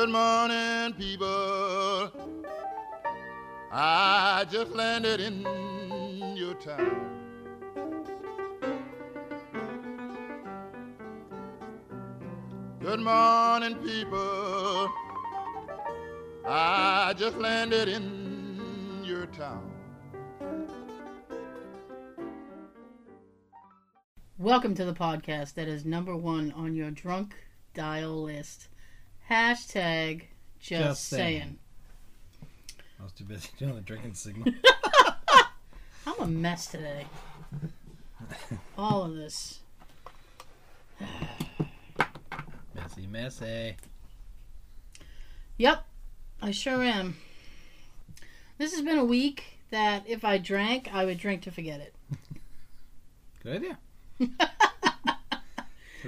Good morning, people. I just landed in your town. Good morning, people. I just landed in your town. Welcome to the podcast that is number one on your drunk dial list. Hashtag just, Just saying. saying. I was too busy doing the drinking signal. I'm a mess today. All of this. messy, messy. Yep, I sure am. This has been a week that if I drank, I would drink to forget it. Good idea. Too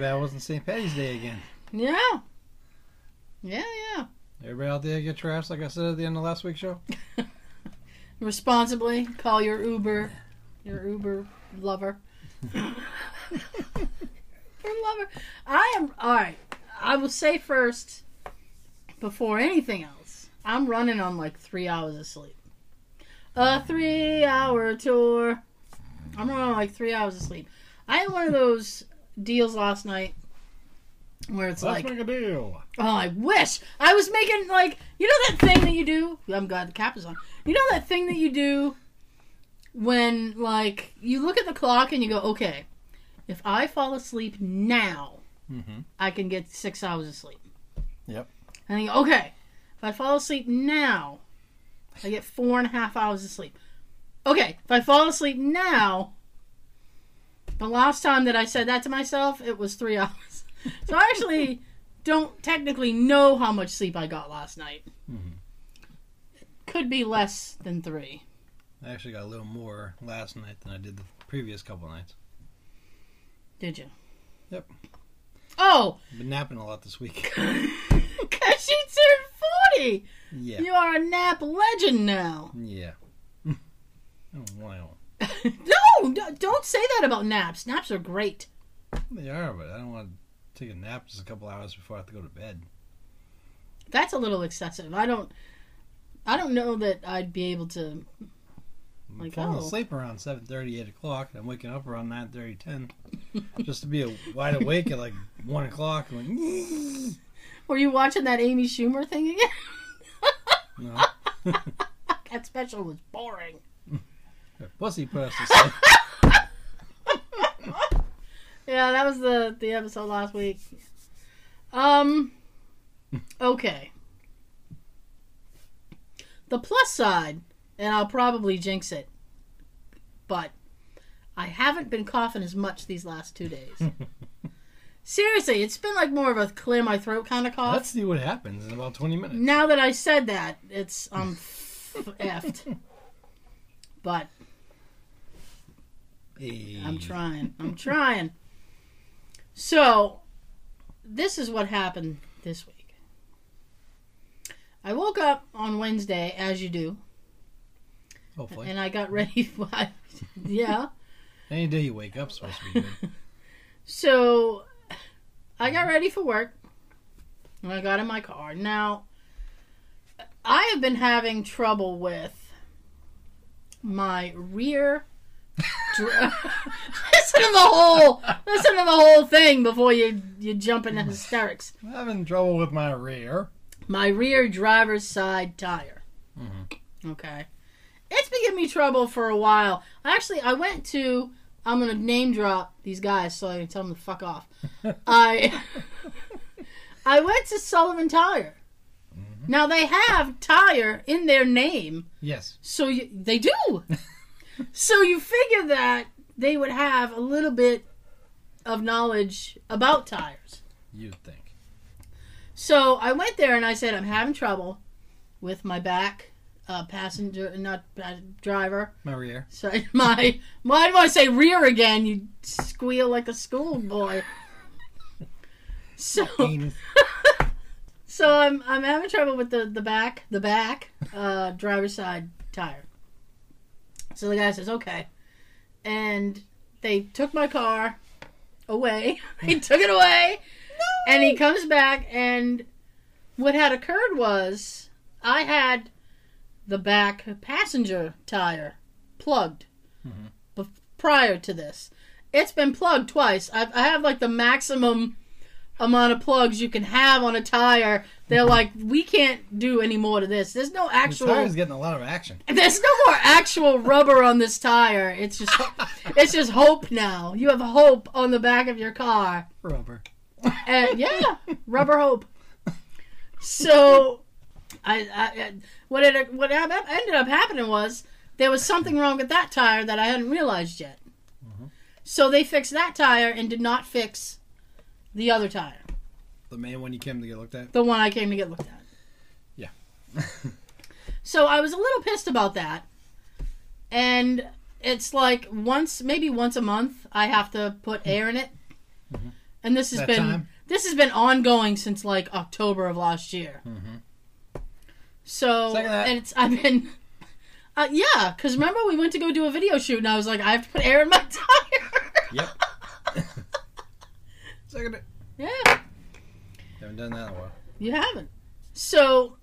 bad it wasn't St. Patty's Day again. Yeah. Yeah, yeah. Everybody out there get trashed, like I said at the end of last week's show. Responsibly call your Uber, your Uber lover. Uber lover. I am all right. I will say first, before anything else, I'm running on like three hours of sleep. A three-hour tour. I'm running on like three hours of sleep. I had one of those deals last night where it's Let's like make a deal. Oh, I wish I was making like you know that thing that you do. I'm glad the cap is on. You know that thing that you do when like you look at the clock and you go, okay, if I fall asleep now, Mm-hmm. I can get six hours of sleep. Yep. And then you go, okay, if I fall asleep now, I get four and a half hours of sleep. Okay, if I fall asleep now, the last time that I said that to myself, it was three hours. So I actually don't technically know how much sleep I got last night. Mhm. Could be less than three. I actually got a little more last night than I did the previous couple nights. Did you? Yep. Oh, I've been napping a lot this week. because she turned 40! Yeah. You are a nap legend now. Yeah. oh, wow. no, don't say that about naps. Naps are great. They are, but I don't want to take a nap just a couple hours before I have to go to bed. That's a little excessive. I don't I don't know that I'd be able to I'm Like, falling oh. asleep around 7.30, 8 o'clock. and I'm waking up around 9.30, 10. just to be a, wide awake at like 1 o'clock. Like, Were you watching that Amy Schumer thing again? no. that special was boring. Pussy put us to sleep. Yeah, that was the the episode last week. Um okay. The plus side, and I'll probably jinx it, but I haven't been coughing as much these last two days. Seriously, it's been like more of a clear my throat kind of cough. Let's see what happens in about 20 minutes. Now that I said that, it's I'm effed. But Hey. I'm trying. I'm trying. So, this is what happened this week. I woke up on Wednesday, as you do, Hopefully. and I got ready for. yeah. Any day you wake up supposed to be good. So, I got ready for work. And I got in my car. Now, I have been having trouble with my rear. Dr- listen to the whole. Listen to the whole thing before you you jump into hysterics. I'm having trouble with my rear. My rear driver's side tire. Mm-hmm. Okay, it's been giving me trouble for a while. Actually, I went to. I'm gonna name drop these guys so I can tell them to fuck off. I I went to Sullivan Tire. Mm-hmm. Now they have tire in their name, Yes. so you, they do. so you figure that they would have a little bit of knowledge about tires. You'd think. So I went there and I said I'm having trouble with my back uh, passenger, not uh, driver. My rear. So my why do I say rear again? You squeal like a schoolboy. So so I'm I'm having trouble with the the back the back uh, driver's side tire. So the guy says okay, and they took my car away. he took it away, and he comes back and what had occurred was I had the back passenger tire plugged Mhm. bef- prior to this. It's been plugged twice. I, I have like the maximum amount of plugs you can have on a tire. They're like, we can't do any more to this. There's no actual. The actual. tire's getting a lot of action. There's no more actual rubber on this tire. It's just, it's just hope now. You have hope on the back of your car. Rubber. And yeah, rubber hope. So, I, I I- what it what ended up happening was there was something wrong with that tire that I hadn't realized yet. Mhm. So they fixed that tire and did not fix the other tire, The main one you came to get looked at. the one I came to get looked at. Yeah. so I was a little pissed about that, and it's like once maybe once a month I have to put air in it, Mhm. and this has That been time? this has been ongoing since like October of last year. Mm-hmm. So and it's I've been, uh, yeah, because remember we went to go do a video shoot and I was like I have to put air in my tire. Yep. Second it. yeah, Haven't done that in a while. you haven't. So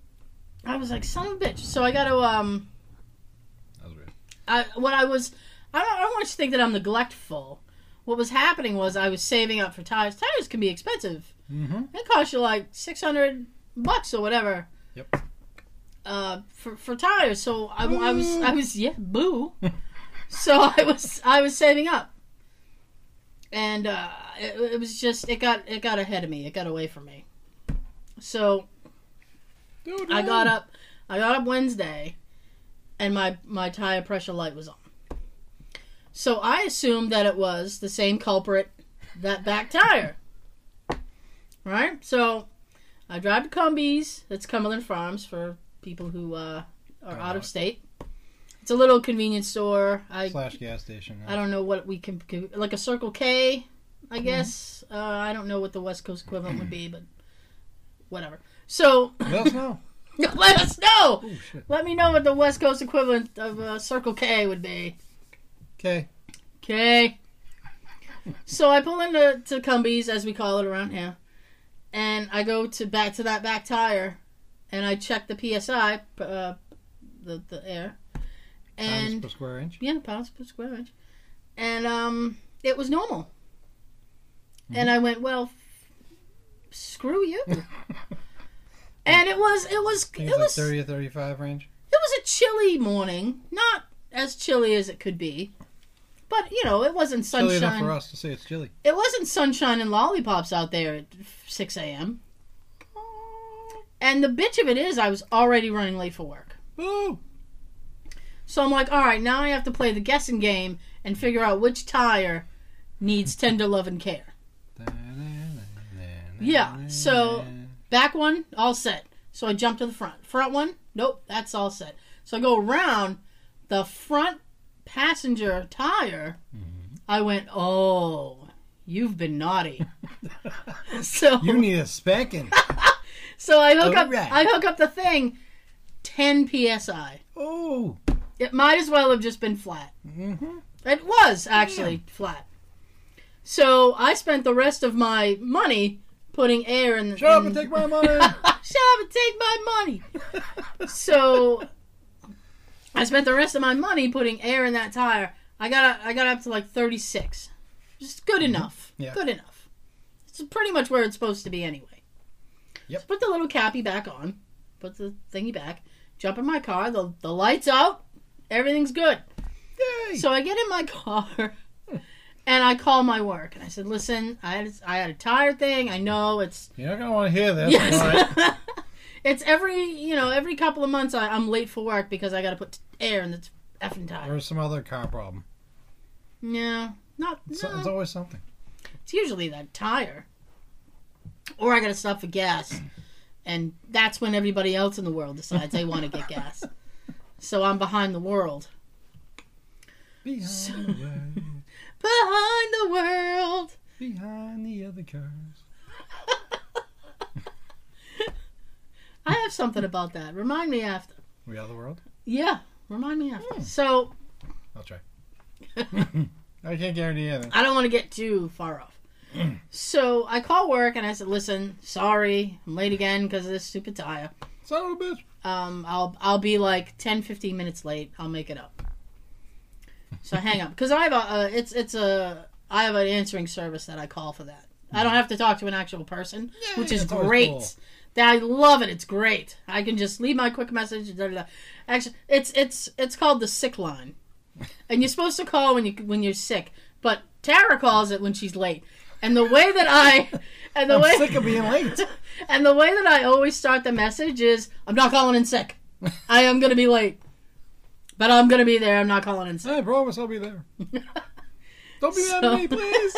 I was like son of a bitch. So I got to um, That was weird. I what I was I don't, I don't want you to think that I'm neglectful. What was happening was I was saving up for tires. Tires can be expensive. Mm-hmm. It costs you like six hundred bucks or whatever. Yep. Uh, for for tires. So I, I was I was yeah boo. so I was I was saving up, and uh, it, it was just it got it got ahead of me. It got away from me. So I got up I got up Wednesday, and my my tire pressure light was on. So I assumed that it was the same culprit, that back tire. Right? So I drive to Cumbies, that's Cumberland Farms for people who uh, are Don't out of state. It's a little convenience store. I Slash gas station. I don't know what we can like a Circle K, I guess. Uh, I don't know what the West Coast equivalent would be, but whatever. So Let us know. let us know. Oh shit. Let me know what the West Coast equivalent of uh, Circle K would be. Okay. Okay. So I pull into to Cumbies, as we call it around here, and I go to back to that back tire, and I check the psi, uh, the the air, Pounds and per square inch. yeah, pounds per square inch, and um, it was normal. And I went, well, screw you. and it was it was it it's like was 30 or 35 range. it was a chilly morning, not as chilly as it could be, but you know it wasn't Chilly enough for us to say it's chilly. It wasn't sunshine and lollipops out there at six a.m. And the bitch of it is, I was already running late for work. Woo! So I'm like, all right, now I have to play the guessing game and figure out which tire needs tender love and care. Yeah, so- Back one, all set. So I jump to the front. Front one, nope, that's all set. So I go around the front passenger tire. Mm-hmm. I went, oh, you've been naughty. so You need a spanking. so I hook up Alright. I hook up the thing, 10 psi. Oh. It might as well have just been flat. Mm-hmm. It was actually flat. So I spent the rest of my money putting air in the. Shut up and take my money. Shut up and take my money. so I spent the rest of my money putting air in that tire. I got I got up to like 36. Just good enough. Yeah. Good enough. It's pretty much where it's supposed to be anyway. Yep. So put the little cappy back on. Put the thingy back. Jump in my car. The the lights out. Everything's good. Yay. So I get in my car and I call my work and I said, "Listen, I had I had a tire thing. I know it's You're not going to want to hear this. yes, but it's every you know every couple of months I, I'm late for work because I got to put air in the effing tire. Or some other car problem. No, not It's, no. it's always something. It's usually that tire, or I got to stop for gas, and that's when everybody else in the world decides they want to get gas. So I'm behind the world. Behind the world, Behind the world. behind the other cars. I have something about that. Remind me after. We are the world? Yeah, remind me after. Hmm. So I'll try. I can't guarantee anything. I don't want to get too far off. so I call work and I said, "Listen, sorry, I'm late again because of this stupid tire. Son of a bitch. Um, I'll I'll be like 10, 15 minutes late. I'll make it up." So hang up because I have a uh, it's it's a I have an answering service that I call for that. I don't have to talk to an actual person, Yeah, which is great. cool. That I love it. It's great. I can just leave my quick message. Da, da, da. Actually, it's it's it's called the sick line, and you're supposed to call when you when you're sick. But Tara calls it when she's late, and the way that I and the I'm way sick of being late. and the way that I always start the message is, "I'm not calling in sick. I am gonna be late, but I'm gonna be there. I'm not calling in sick." I promise I'll be there. Don't be mad at me, please.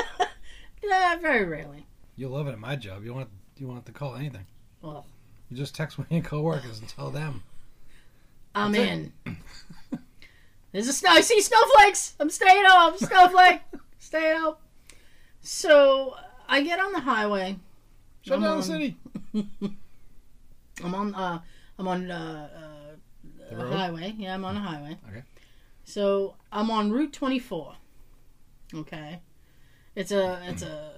yeah, very rarely. You'll love it at my job. You want you want to call anything. Well, You just text one of your coworkers and tell them. I'm That's in. There's a snow. I see snowflakes. I'm staying home. Snowflake. staying home. So I get on the highway. Shut I'm down on- the city. I'm on. Uh, I'm on uh, uh, The highway. Yeah, I'm on a highway. Okay. So I'm on Route 24. Okay. It's a it's a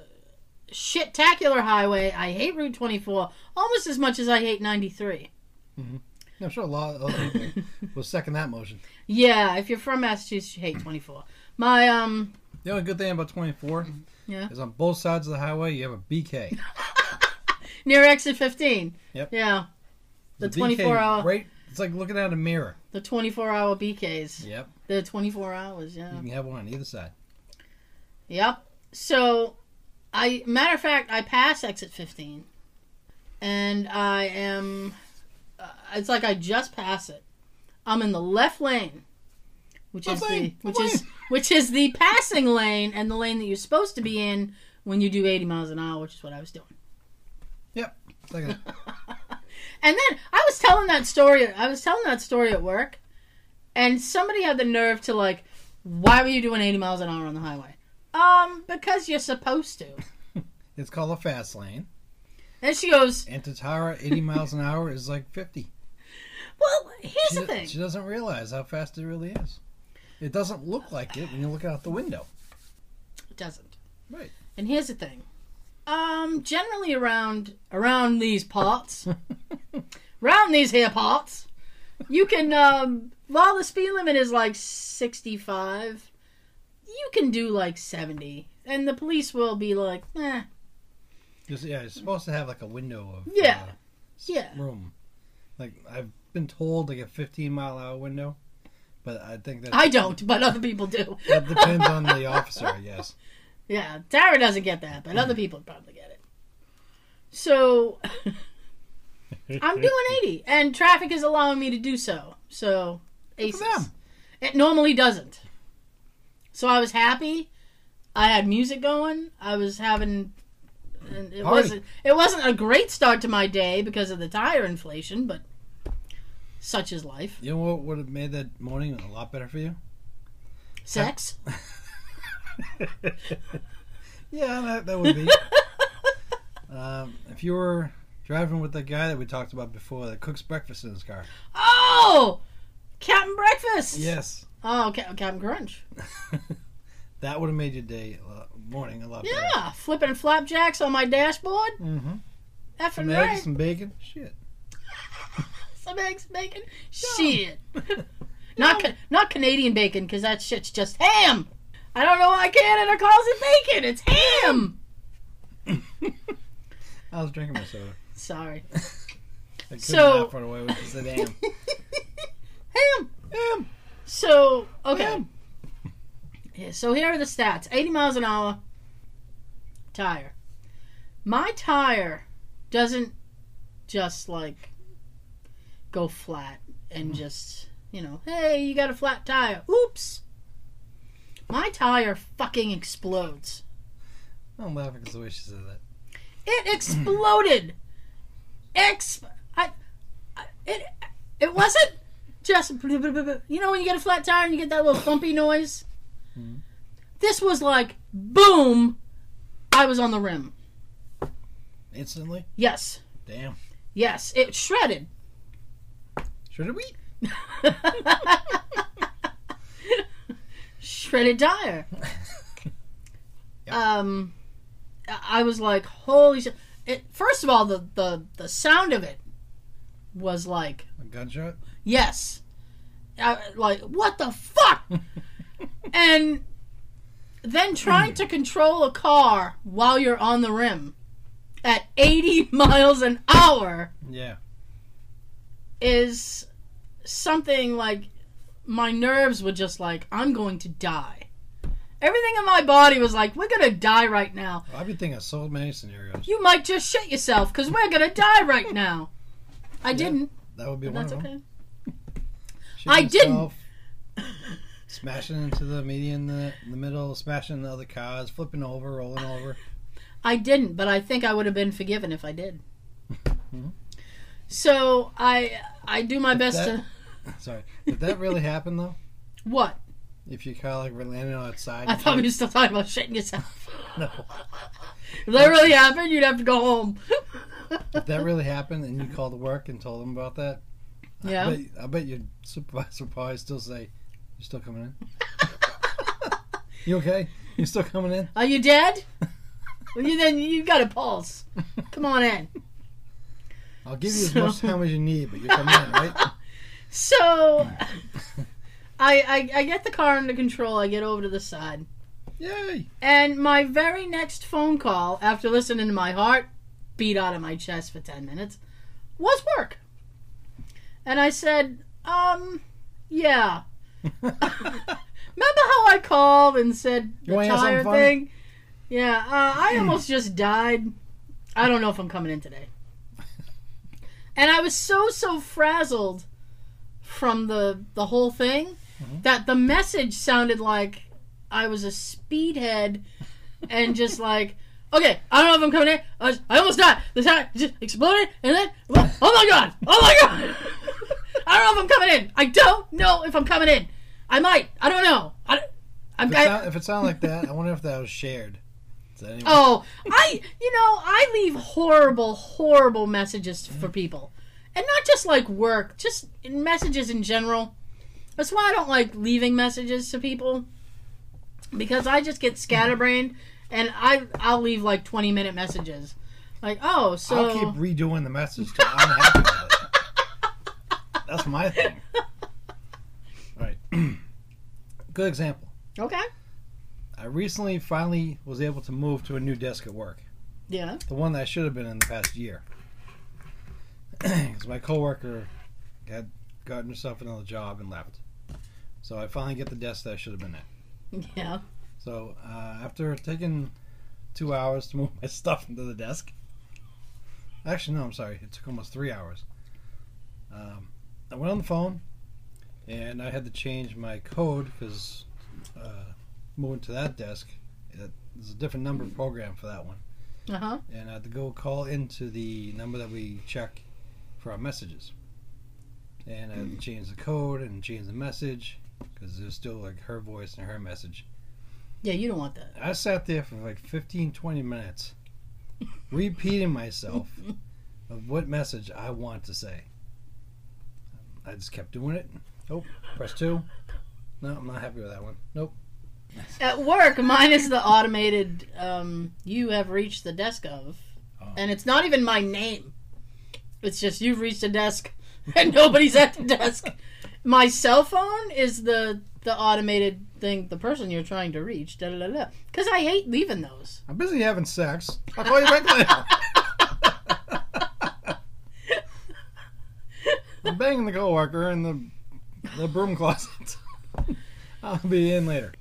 shit-tacular highway. I hate Route 24 almost as much as I hate 93. I'm sure a lot of other people will second that motion. Yeah, if you're from Massachusetts, you hate 24. My um The only good thing about 24 Yeah. is on both sides of the highway you have a BK. near exit 15. Yep. Yeah. The BK 24 hour Right. It's like looking at a mirror. the 24 hour BKs. Yep. The 24 hours, yeah. You can have one on either side. Yep. So, I matter of fact, I pass exit 15, and I am. Uh, it's like I just pass it. I'm in the left lane, which is the which is which is the passing lane and the lane that you're supposed to be in when you do 80 miles an hour, which is what I was doing. Second. And then I was telling that story. I was telling that story at work, and somebody had the nerve to like, "Why were you doing 80 miles an hour on the highway?" Um, because you're supposed to. it's called a fast lane. And she goes, And to Tara, 80 miles an hour is like 50. "Well, here's She, the thing. she doesn't realize how fast it really is. It doesn't look like it when you look out the window. It doesn't. Right. And here's the thing. Um, generally around around these parts, around these here parts, you can um, while the speed limit is like 65, you can do like 70, and the police will be like, eh, yeah, it's supposed to have like a window of Yeah. uh, Yeah. room. Like I've been told like a 15 mile hour window, but I think that I don't, but other people do. that depends on the officer, I guess. Yeah, Tara doesn't get that, but other hmm. people probably get it. So I'm doing 80, and traffic is allowing me to do so. So aces. them. It normally doesn't. So I was happy. I had music going. I was having. And it Party. wasn't. It wasn't a great start to my day because of the tire inflation, but such is life. You know what would have made that morning a lot better for you? Sex. Yeah, that, that would be. um, if you were driving with the guy that we talked about before that cooks breakfast in his car. oh, Captain Breakfast. Yes. Oh, Ca- Captain Crunch. That would have made your day, a lot, morning a lot better. Yeah, flipping flapjacks on my dashboard. Mm-hmm. Effing Some right. eggs, some bacon. Shit. Some eggs, bacon. Shit. not ca- not Canadian bacon because that shit's just ham. I don't know why Canada calls it bacon. It's ham. I was drinking my soda. Sorry. I couldn't So- laugh away when you said ham. ham. ham. So okay. Ham. Yeah, so here are the stats: 80 miles an hour. Tire. My tire doesn't just like go flat and just you know, hey, you got a flat tire. Oops. My tire fucking explodes. I'm laughing because the way she said that. It exploded. Ex. I, I. It. It wasn't just. You know when you get a flat tire and you get that little thumpy noise. Mhm. This was like boom. I was on the rim. Instantly? Yes. Damn. Yes. It shredded. It we? shredded tire. Yep. Um. I was like, holy shit! It, first of all, the the the sound of it was like, A gunshot? yes, I, like what the fuck, and then trying to control a car while you're on the rim at 80 miles an hour Yeah. Is something like my nerves were just like I'm going to die. Everything in my body was like we're gonna die right now. I've been thinking of so many scenarios. You might just shit yourself because we're gonna die right now. I Yeah, didn't, That would be one that's of them. okay. Shooting I didn't. Smashing into the median in the, in the middle, smashing the other cars, flipping over, rolling over. I didn't, but I think I would have been forgiven if I did. Mm-hmm. So I I do my best that- to Sorry. Did that really happen though? what? If your car like landed on its side? I thought we were still talking about shitting yourself. No. If that really happened, you'd have to go home. If that really happened and you called work and told them about that, Yeah. I bet, I bet your supervisor would probably still say, "You're still coming in? you okay? You still coming in?" Are you dead? well, you then you got a pulse. Come on in. I'll give you as much time as you need, but you're coming in, right? So I, I I get the car under control. I get over to the side, Yay! and my very next phone call after listening to my heart beat out of my chest for ten minutes was work. And I said, um, yeah. Remember how I called and said You the tire thing? Yeah, uh, I almost just died. I don't know if I'm coming in today. And I was so so frazzled from the the whole thing Mhm. that the message sounded like I was a speedhead and just like okay, I don't know if I'm coming in. I, was- I almost died. The tire just exploded and then oh my god, oh my god. I don't know if I'm coming in. I don't know if I'm coming in. I might. I don't know. I, I'm. If it, sound, if it sounded like that, I wonder if that was shared. Oh, I you know I leave horrible, horrible messages for mm-hmm. people, and not just like work, just in messages in general. That's why I don't like leaving messages to people because I just get scatterbrained, and I I'll leave like twenty minute messages, like oh so I'll keep redoing the message till I'm happy with it. That's my thing. Right. Good example. okay I recently finally was able to move to a new desk at work. yeah The one that I should have been in the past year. Because my coworker had gotten herself another job and left. So I finally get the desk that I should have been at. yeah So uh, after taking two hours to move my stuff into the desk, actually no, I'm sorry, it took almost three hours. Um, I went on the phone, and I had to change my code because uh, moving to that desk, it, there's a different number program for that one, uh huh and I had to go call into the number that we check for our messages, and I had to change the code and change the message because there's still like her voice and her message. yeah you don't want that I sat there for like 15, 20 minutes repeating myself of what message I want to say. I just kept doing it. Nope. Press two. No, I'm not happy with that one. Nope. At work mine is the automated um, you have reached the desk of Oh. and it's not even my name it's just you've reached the desk and nobody's at the desk my cell phone is the the automated thing the person you're trying to reach because i hate leaving those I'm busy having sex. I'll call you back later. I'm banging the coworker in the the broom closet. I'll be in later.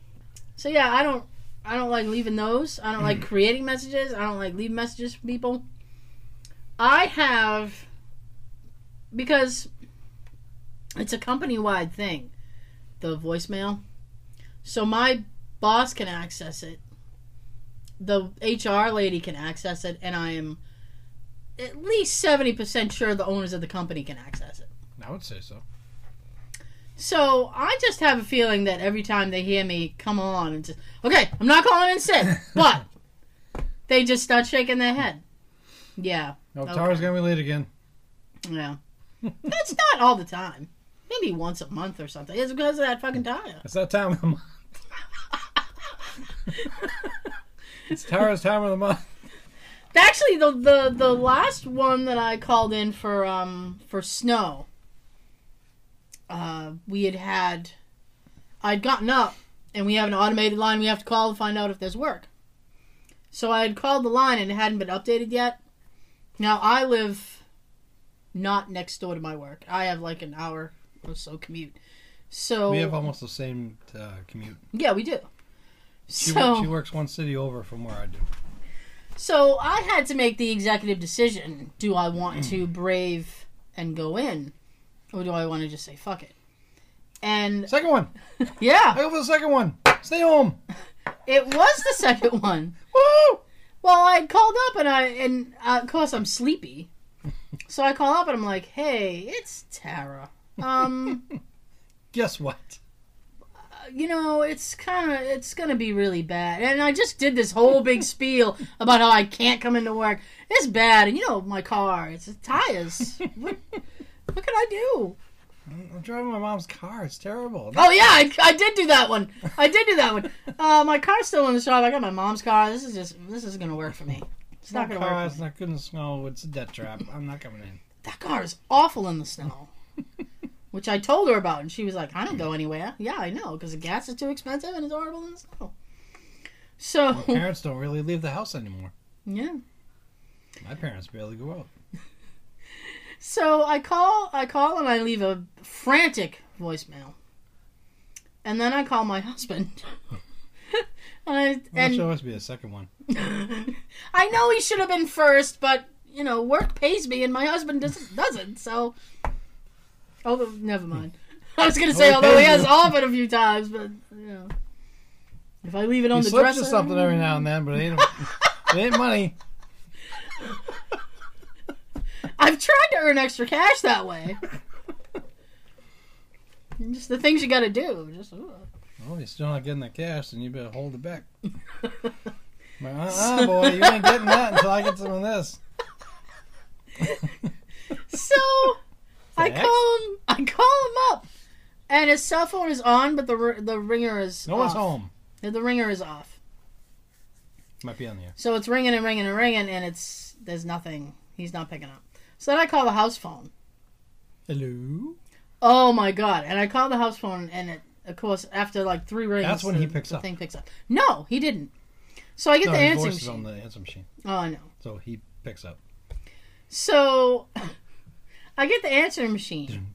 So yeah i don't i don't like leaving those. I don't like mm. creating messages. I don't like leaving messages for people. I have because it's a company-wide thing the voicemail. So my boss can access it. The hr lady can access it and i am at least 70% sure the owners of the company can access it. I would say so. So I just have a feeling that every time they hear me come on and just okay, I'm not calling in sick, but they just start shaking their head. Yeah, No, Okay. Tara's gonna be late again. yeah. That's not all the time. Maybe once a month or something. It's because of that fucking tire. It's that time of the month. It's Tara's time of the month. Actually, the, the the last one that I called in for um for snow, uh, we had had, I'd gotten up, and we have an automated line we have to call to find out if there's work. So I had called the line and it hadn't been updated yet. Now I live not next door to my work. I have like an hour or so commute. So We have almost the same uh, commute. yeah, we do. She, so she works one city over from where I do. So I had to make the executive decision. Do I want to brave and go in? Or do I want to just say fuck it? And Second one. yeah. I go for the second one. Stay home. it was the second one. Woo! Well, I called up and I and uh, of course I'm sleepy. So I call up and I'm like, "Hey, it's Tara. Um, Guess what? you know, it's kind of it's to be really bad." And I just did this whole big spiel about how I can't come into work. It's bad, and you know, my car, it's the tires. What, can I do? I'm driving my mom's car. It's terrible. Oh yeah, I, I did do that one. I did do that one. Uh, my car's still in the shop. I got my mom's car. This is just this is gonna work for me. It's not gonna car. work. It's For me. not good in the snow. It's a death trap. I'm not coming in. That car is awful in the snow. Which I told her about, and she was like, "I don't go anywhere." Yeah, I know, because the gas is too expensive and it's horrible in the snow. So Parents don't really leave the house anymore. yeah, My parents barely go out. So I call, I call, and I leave a frantic voicemail, and then I call my husband. and I, Well, and should always be the second one. I know he should have been first, but you know, work pays me, and my husband doesn't. Doesn't so. Oh, never mind. I was gonna say, oh, he although he has offered a few times, but you know, if I leave it on He the dresser, something every now and then, but it ain't, it ain't money. I've tried to earn extra cash that way. Just the things you got to do. Just ugh. Well, you're still not getting the cash, then you better hold it back. Like, uh-uh, boy, you ain't getting that until I get some of this. so I call him. I call him up, and his cell phone is on, but the the ringer is No one's off. home. The ringer is off. Might be on the air. So it's ringing and ringing and ringing, and it's there's nothing. He's not picking up. So then I call the house phone. Hello? Oh my god! And I call the house phone, and it, of course, after like three rings, That's when the, he picks the up. Thing picks up. No, he didn't. So I get No, the answering voice is machine. on the answer machine. Oh, I know. So he picks up. So I get the answering machine,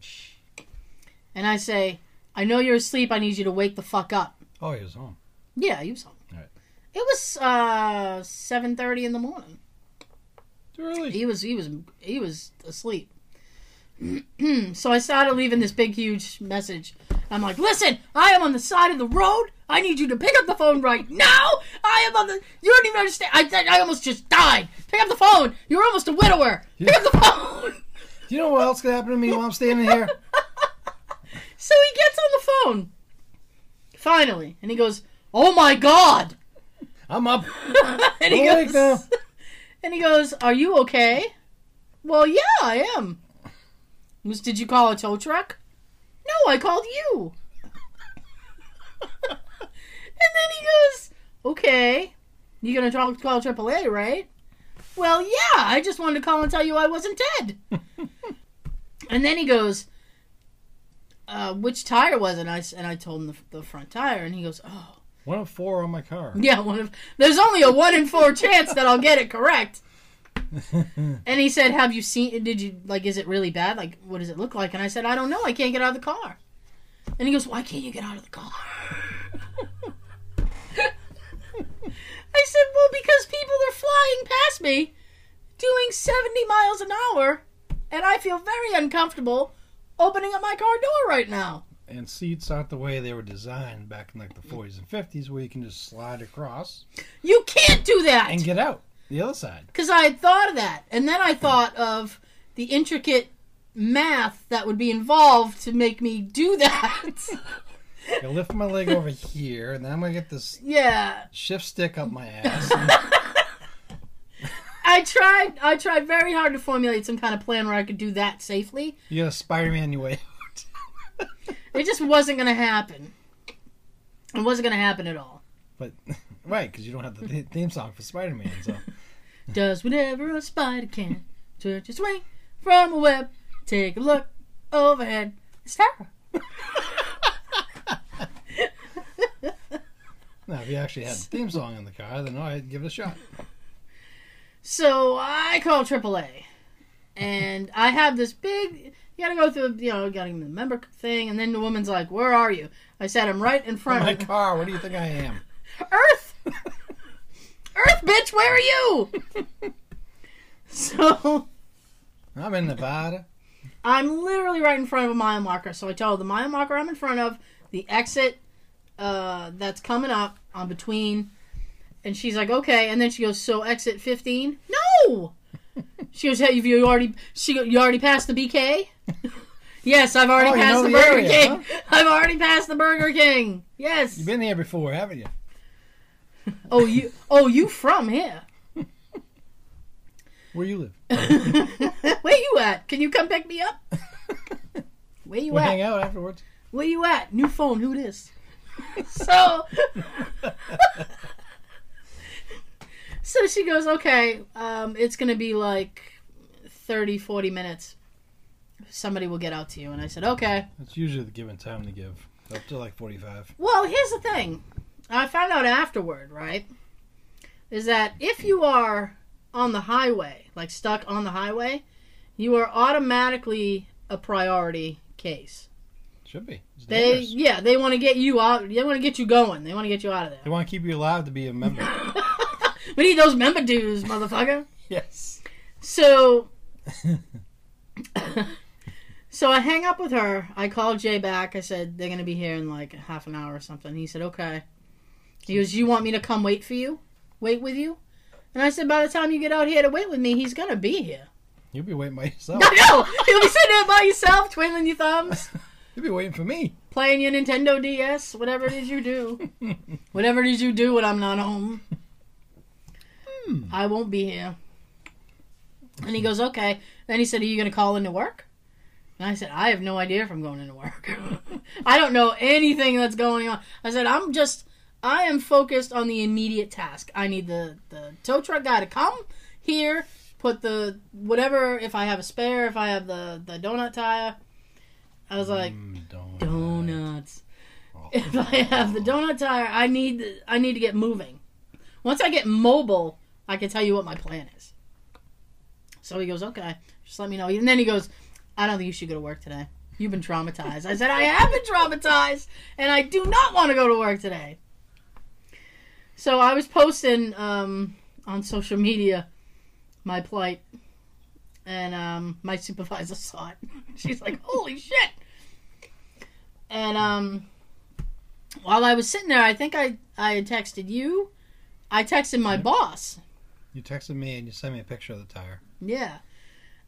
and I say, "I know you're asleep. I need you to wake the fuck up." Oh, he was home. Yeah, he was home. Right. It was uh seven thirty in the morning. Too early. He was he was he was asleep. so I started leaving this big huge message. I'm like, listen, I am on the side of the road. I need you to pick up the phone right now. I am on the. You don't even understand. I I almost just died. Pick up the phone. You're almost a widower. Pick up the phone. Do you know what else could happen to me while I'm standing here? So he gets on the phone. Finally, and he goes, "Oh my god!" I'm up. and he now. goes, and he goes, "Are you okay?" Well, yeah, I am. Did you call a tow truck? No, I called you. and then he goes, "Okay, you're gonna try call AAA, right?" Well, yeah, I just wanted to call and tell you I wasn't dead. and then he goes, uh, "Which tire was it?" And I and I told him the, the front tire, and he goes, "Oh." One of four on my car. Yeah, one of there's only a one in four chance that I'll get it correct. And he said, "Have you seen? Did you like? Is it really bad? Like, what does it look like?" And I said, "I don't know. I can't get out of the car." And he goes, "Why can't you get out of the car?" I said, "Well, because people are flying past me, doing seventy miles an hour, and I feel very uncomfortable opening up my car door right now." And seats aren't the way they were designed back in like the 40s and 50s where you can just slide across You can't do that. and get out the other side. Because I had thought of that. And then I thought of the intricate math that would be involved to make me do that. I lift my leg over here, and then I'm gonna get this yeah. shift stick up my ass. I tried I tried very hard to formulate some kind of plan where I could do that safely. You gotta Spider-Man your way. It just wasn't gonna happen. It wasn't gonna happen at all. But right, because you don't have the theme song for Spider-Man. So does whatever a spider can. Stretch its swing from a web. Take a look overhead. It's Tara. Now, if you actually had a theme song in the car, then I'd give it a shot. So I call AAA, and I have this big. You gotta go through, you know, getting the member thing, and then the woman's like, "Where are you?" I said, "I'm right in front of My car, what do you think I am? Earth. Earth, bitch, where are you?" so I'm in Nevada. I'm literally right in front of a mile marker. So I tell her the mile marker I'm in front of, the exit uh, that's coming up on between, and she's like, "Okay," and then she goes, "So exit 15?" No. She goes, "Hey, have you already? She you already passed the BK?" Yes, I've already Oh, passed the, the Burger area, King. I've already passed the Burger King. Yes. You've been here before, haven't you? oh, you. Oh, you from here? Where you live? Where you at? Can you come pick me up? Where you We'll at? hang out afterwards. Where you at? New phone. Who this? so, so she goes, okay, um, it's going to be like 30, 40 minutes. Somebody will get out to you. And I said, okay. That's usually the given time to give. Up to like 45. Well, here's the thing. I found out afterward, right? Is that if you are on the highway, like stuck on the highway, you are automatically a priority case. Should be. It's They, dangerous. yeah, they want to get you out. They want to get you going. They want to get you out of there. They want to keep you alive to be a member. we need those member dues, motherfucker. yes. So, so I hang up with her. I call Jay back. I said they're gonna be here in like half an hour or something. He said okay. He goes, "You want me to come wait for you? Wait with you?" And I said, "By the time you get out here to wait with me, he's gonna be here." You'll be waiting by yourself. I know. You'll be sitting there by yourself, twiddling your thumbs, You'll be waiting for me. playing your Nintendo DS, whatever it is you do. Whatever it is you do when I'm not home. Hmm. I won't be here. And he goes, okay. Then he said, are you going to call into work? And I said, I have no idea if I'm going into work. I don't know anything that's going on. I said, I'm just, I am focused on the immediate task. I need the, the tow truck guy to come here, put the, whatever, if I have a spare, if I have the, the donut tire. I was like, Mm, don't. donuts. Oh. If I have the donut tire, I need I need to get moving. Once I get mobile, I can tell you what my plan is. So he goes, okay, just let me know. And then he goes, I don't think you should go to work today. You've been traumatized. I said, I have been traumatized, and I do not want to go to work today. So I was posting um, on social media my plight, and um, my supervisor saw it. She's like, "Holy shit!" And um, while I was sitting there, I think I I had texted you. I texted my boss. You texted me and you sent me a picture of the tire. Yeah.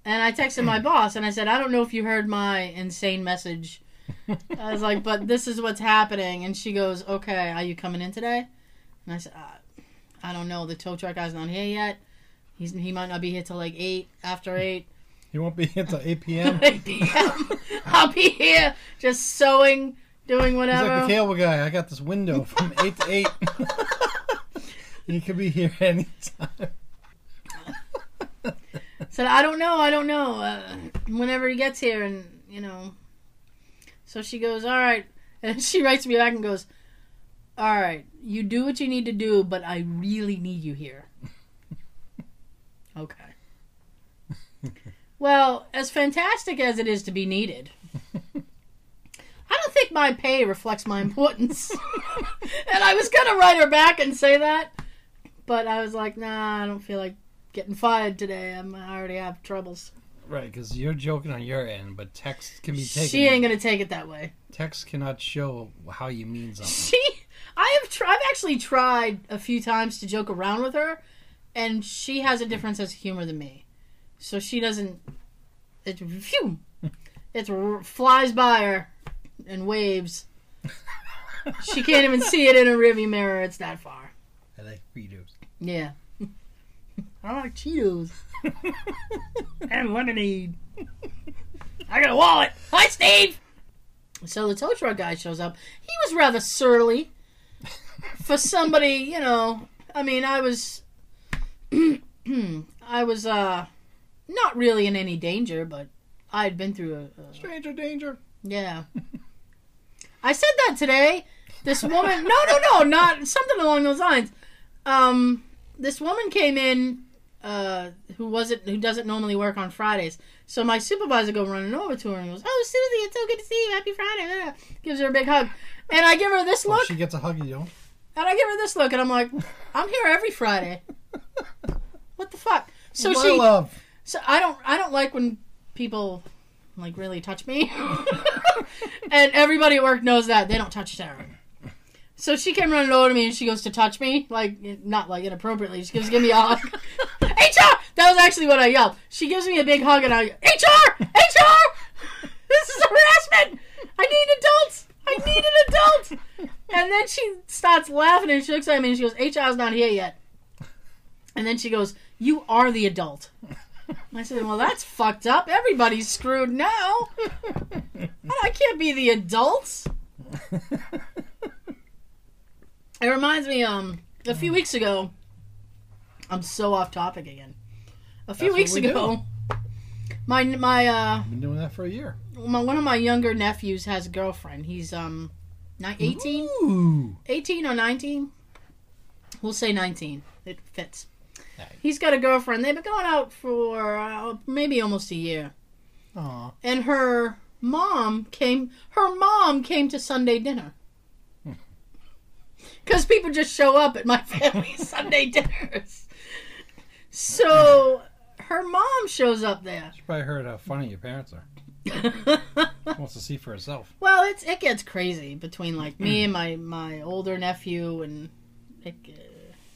And I texted my boss and I said, I don't know if you heard my insane message. I was like, but this is what's happening. And she goes, okay, are you coming in today? And I said, uh, I don't know. The tow truck guy's not here yet. He's, he might not be here till like 8, after 8. He won't be here till 8 p.m. 8 p.m. I'll be here just sewing, doing whatever. He's like the cable guy. I got this window from 8 to 8. he could be here anytime. Said, I don't know, I don't know. Uh, whenever he gets here, and you know. So she goes, all right, and she writes me back and goes, all right, you do what you need to do, but I really need you here. okay. Well, as fantastic as it is to be needed, I don't think my pay reflects my importance. and I was gonna write her back and say that, but I was like, nah, I don't feel like getting fired today. I'm, I already have troubles. Right, because you're joking on your end, but text can be taken. She ain't gonna take it that way. Text cannot show how you mean something. She, I have, tr- I've actually tried a few times to joke around with her, and she has a different sense of humor than me. So she doesn't. It phew, it r- flies by her and waves. She can't even see it in a rearview mirror. It's that far. I like Fritos. Yeah. I like Cheetos and lemonade. I got a wallet. Hi, Steve. So the tow truck guy shows up. He was rather surly for somebody, you know. I mean, I was. I was uh not really in any danger, but I had been through a, a Stranger danger. yeah. I said that today. This woman, no, no, no, not something along those lines. Um, this woman came in, uh, who wasn't, who doesn't normally work on Fridays. So my supervisor go running over to her and goes, "Oh, Susie, it's so good to see you. Happy Friday!" Gives her a big hug, and I give her this look. Well, she gets a hug, you and I give her this look, and I'm like, "I'm here every Friday. What the fuck?" So My she, love. so I don't I don't like when people like really touch me. and everybody at work knows that. They don't touch Sarah. So she came running over to me and she goes to touch me, like not like inappropriately. She goes, "Give me a hug." HR. That was actually what I yelled. She gives me a big hug and I, HR, HR. This is harassment. I need adults. I need an adult. And then she starts laughing and she looks at me and she goes, HR's not here yet. And then she goes, You are the adult. I said, Well, that's fucked up. Everybody's screwed now. I can't be the adult. It reminds me, um, a few weeks ago, I'm so off topic again. A few That's weeks we ago, my my uh Been doing that for a year. my, one of my younger nephews has a girlfriend. He's um ni- 18, Ooh. 18 or 19. We'll say 19. It fits. Nice. He's got a girlfriend. They've been going out for uh, maybe almost a year. Aw. And her mom came her mom came to Sunday dinner. Cuz people just show up at my family's Sunday dinners. So her mom shows up there. She probably heard how funny your parents are. She wants to see for herself. Well, it's it gets crazy between like me and my my older nephew, and it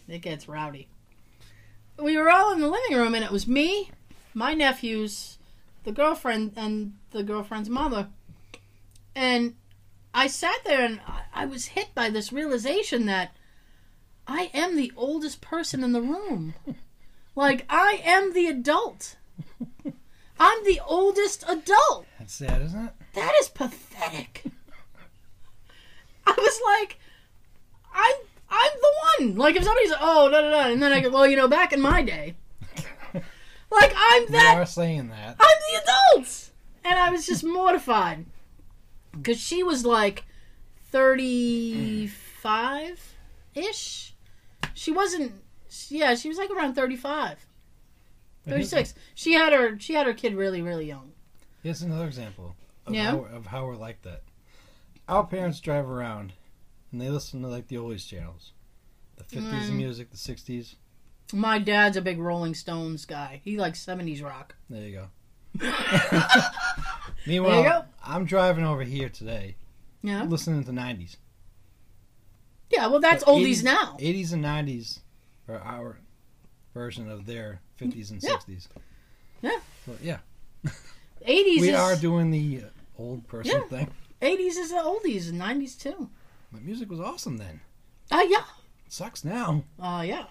it gets rowdy. We were all in the living room, and it was me, my nephews, the girlfriend, and the girlfriend's mother. And I sat there, and I, was hit by this realization that I am the oldest person in the room. Like I am the adult. I'm the oldest adult. That's sad, isn't it? That is pathetic. I was like, I'm I'm the one. Like if somebody's oh da da da, and then I go, well, you know, back in my day, like I'm that. You are saying that. I'm the adult, and I was just mortified because she was like thirty five ish. She wasn't. Yeah, she was like around 35, 36. She had her she had her kid really really young. Here's another example of, Yeah. how, of how we're like that. Our parents drive around and they listen to like the oldies channels, the 50s Mm. music, the 60s. My dad's a big Rolling Stones guy. He likes 70s rock. There you go. Meanwhile. I'm driving over here today, Yeah. listening to 90s. Yeah, well, that's But oldies 80s now. 80s and 90s are our version of their 50s and Yeah. 60s. Yeah. So, yeah. 80s We is are doing the uh, old person Yeah. thing. 80s is the oldies and 90s too. The music was awesome then. Ah, yeah. It sucks now. Oh, yeah.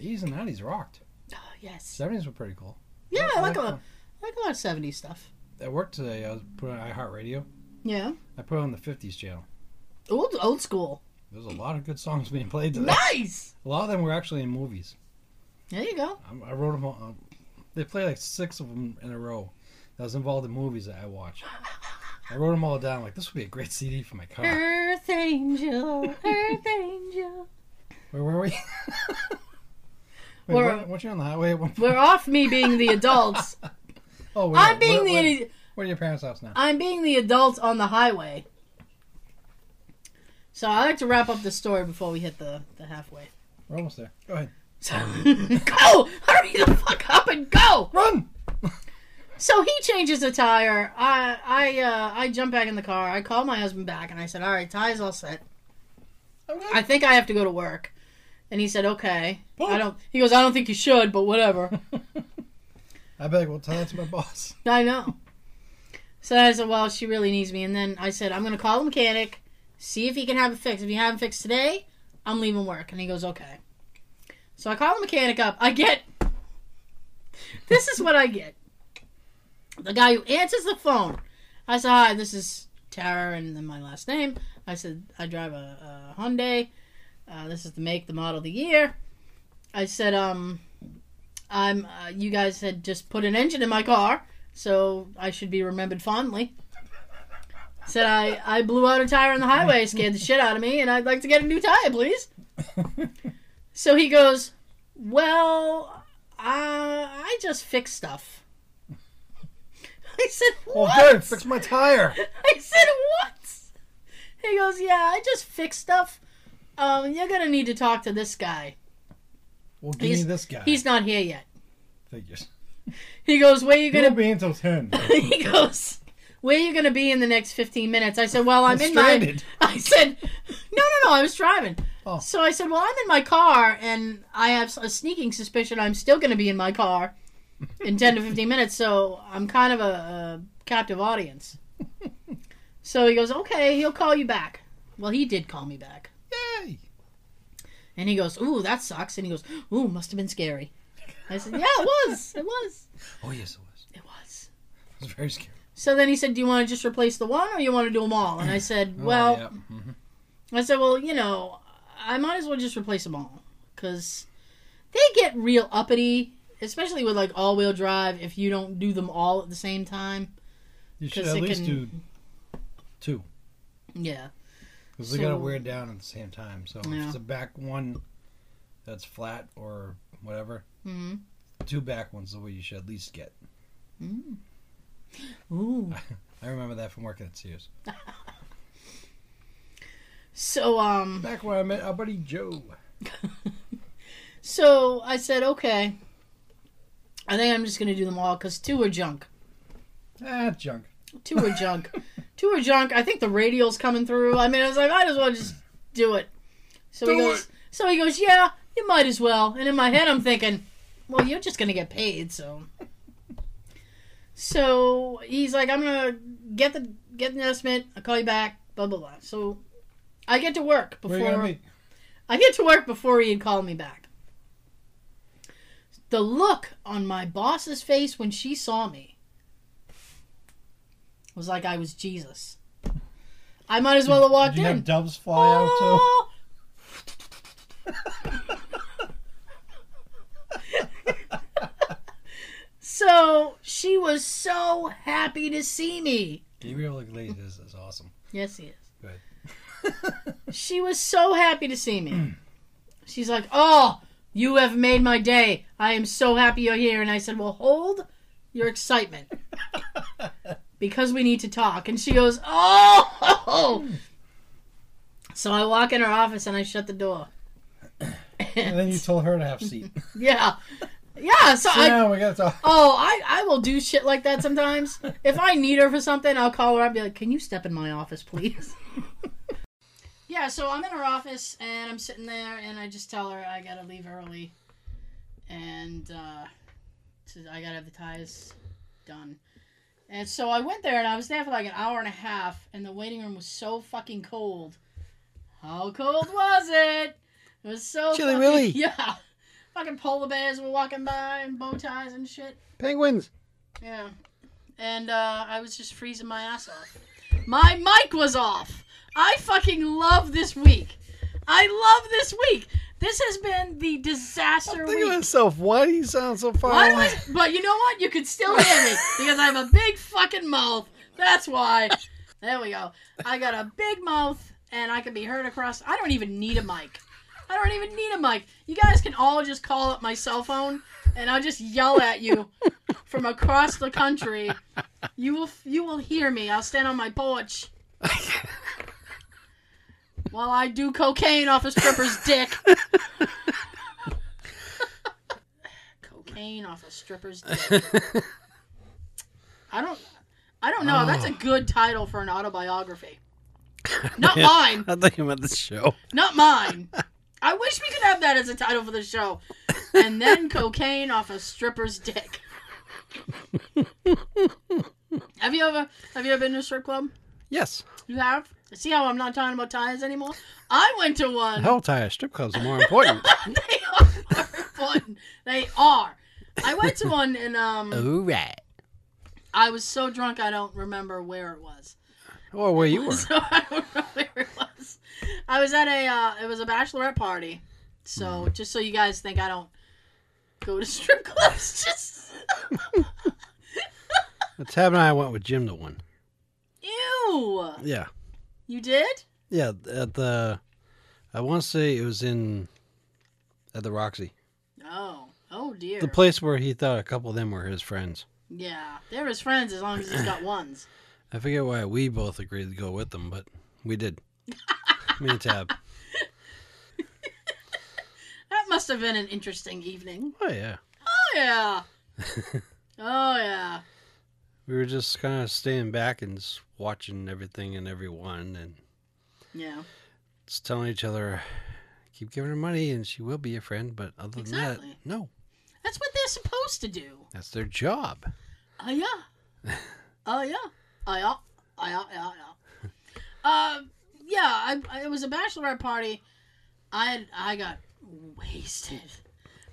80s and 90s rocked. Oh, yes. 70s were pretty cool. Yeah, I like a, I like a lot of 70s stuff. At work today, I was putting on iHeartRadio. Yeah. I put on the 50s channel. Old old school. There's a lot of good songs being played today. Nice. A lot of them were actually in movies. There you go. I, I wrote them all. Um, they play like six of them in a row. That was involved in movies that I watched. I wrote them all down. Like this would be a great CD for my car. Earth Angel, Earth Angel. Where were we? Wait, We're- what, what you on the highway? at one point? We're off me being the adults. oh, we're, I'm being we're, the We're, we're at your parents' house now. I'm being the adult on the highway. So I like to wrap up the story before we hit the, the halfway. We're almost there. Go ahead. So, go! Hurry the fuck up and go! Run! So he changes the tire. I I uh, I jump back in the car. I call my husband back and I said, "All right, tire's all set. Okay. I think I have to go to work." And he said, "Okay." I don't. He goes, "I don't think you should, but whatever." I beg. Well, tell that to my boss. I know. So I said, "Well, she really needs me." And then I said, "I'm going to call the mechanic, see if he can have it fixed. If he haven't fixed today, I'm leaving work." And he goes, "Okay." So I call the mechanic up. I get. This is what I get. The guy who answers the phone. I said, "Hi, this is Tara, and then my last name." I said, "I drive a, a Hyundai. Uh, this is the make, the model, the year." I said, "Um, I'm. Uh, you guys had just put an engine in my car, so I should be remembered fondly. Said I, I blew out a tire on the highway, scared the shit out of me, and I'd like to get a new tire, please. So he goes, Well, uh, I just fix stuff. I said, Well, What? good. Fix my tire. I said, What? He goes, Yeah, I just fix stuff. Um, you're gonna need to talk to this guy. Well, give He's- me this guy. He's not here yet. Figures. He goes, Where are you gonna be until ten. he goes, "Where are you going to be in the next 15 minutes?" I said, "Well, I'm in stranded. my." I said, "No, no, no. I was driving." Oh. So I said, "Well, I'm in my car, and I have a sneaking suspicion I'm still going to be in my car in 10 to 15 minutes. So I'm kind of a, a captive audience." So he goes, "Okay, he'll call you back." Well, he did call me back! And he goes, "Ooh, that sucks," and he goes, "Ooh, must have been scary." I said, "Yeah, it was. It was. Oh yes, it was. It was." It was very scary. So then he said, "Do you want to just replace the one, or you want to do them all?" And I said, Oh, "Well, yeah. Mhm. I said, well, you know, I might as well just replace them all because they get real uppity, especially with like all-wheel drive. If you don't do them all at the same time, you should at least can- do two yeah, because they gotta So- wear down at the same time. So Yeah. if it's a back one that's flat or whatever, hmm two back ones the way you should at least get. ooh. I remember that from working at Sears. So um, Back when I met our buddy Joe. so I said, okay, I think I'm just gonna do them all because two are junk. Ah, junk. Two are junk. Two are junk. I think the radial's coming through. I mean, I was like, might as well just do it. So he Do goes. So he goes, yeah, you might as well. And in my head, I'm thinking, well, you're just gonna get paid, so. So he's like, I'm gonna get the get an estimate. I'll call you back. Blah blah blah. So I get to work Where you gonna before be? I get to work before he had called me back. The look on my boss's face when she saw me was like I was Jesus. I might as well have walked Did you in. have doves fly out too? Oh! so she was so happy to see me. Gabriel Iglesias is awesome. Yes, he is. Good. She was so happy to see me. She's like, "Oh, you have made my day. I am so happy you're here." And I said, "Well, hold your excitement because we need to talk." And she goes, "Oh!" So I walk in her office and I shut the door. And then you told her to have a seat. yeah, yeah. So I now we gotta talk. Oh, I, I will do shit like that sometimes. if I need her for something, I'll call her. I'll be like, "Can you step in my office, please?" yeah. So I'm in her office and I'm sitting there, and I just tell her I gotta leave early, and uh, I gotta have the ties done. And so I went there, and I was there for like an hour and a half, and the waiting room was so fucking cold. How cold was it? It was so Chilly fucking- Willy. Yeah. Fucking polar bears were walking by and bow ties and shit. Penguins. Yeah. And uh, I was just freezing my ass off. My mic was off. I fucking love this week. I love this week. This has been the disaster Think of week. myself. Why do you sound so far Why do away? I, but you know what? You could still hear me because I have a big fucking mouth. That's why. There we go. I got a big mouth and I can be heard across. I don't even need a mic. I don't even need a mic. You guys can all just call up my cell phone and I'll just yell at you from across the country. You will you will hear me. I'll stand on my porch while I do cocaine off a stripper's dick. cocaine off a stripper's dick. I don't I don't know. That's a oh. good title for an autobiography. Not mine. I thought you meant the show. Not mine. I wish we could have that as a title for the show. And then cocaine off a stripper's dick. have you ever have you ever been to a strip club? Yes. You have? See how I'm not talking about ties anymore? I went to one. Hell tire strip clubs are more important. they are important. They are. I went to one and um All right. I was so drunk I don't remember where it was. Or where you were. So I don't know where it was. I was at a uh, it was a bachelorette party. So just so you guys think I don't go to strip clubs. Just Tab and I went with Jim to one. ew. Yeah. You did? Yeah, at the I want to say it was in at the Roxy. Oh, oh dear. The place where he thought a couple of them were his friends. yeah, they're his friends as long as he's got ones. I forget why we both agreed to go with them, but we did. Me and Tab. That must have been an interesting evening. Oh yeah. Oh yeah. oh yeah. We were just kind of staying back and just watching everything and everyone and Yeah. just telling each other, keep giving her money and she will be your friend. But other than that, no, That's what they're supposed to do. that's their job. Oh yeah. Oh yeah. Oh yeah. Oh yeah. Yeah. Yeah. uh, yeah. I, I, it was a bachelorette party. I had, I got wasted.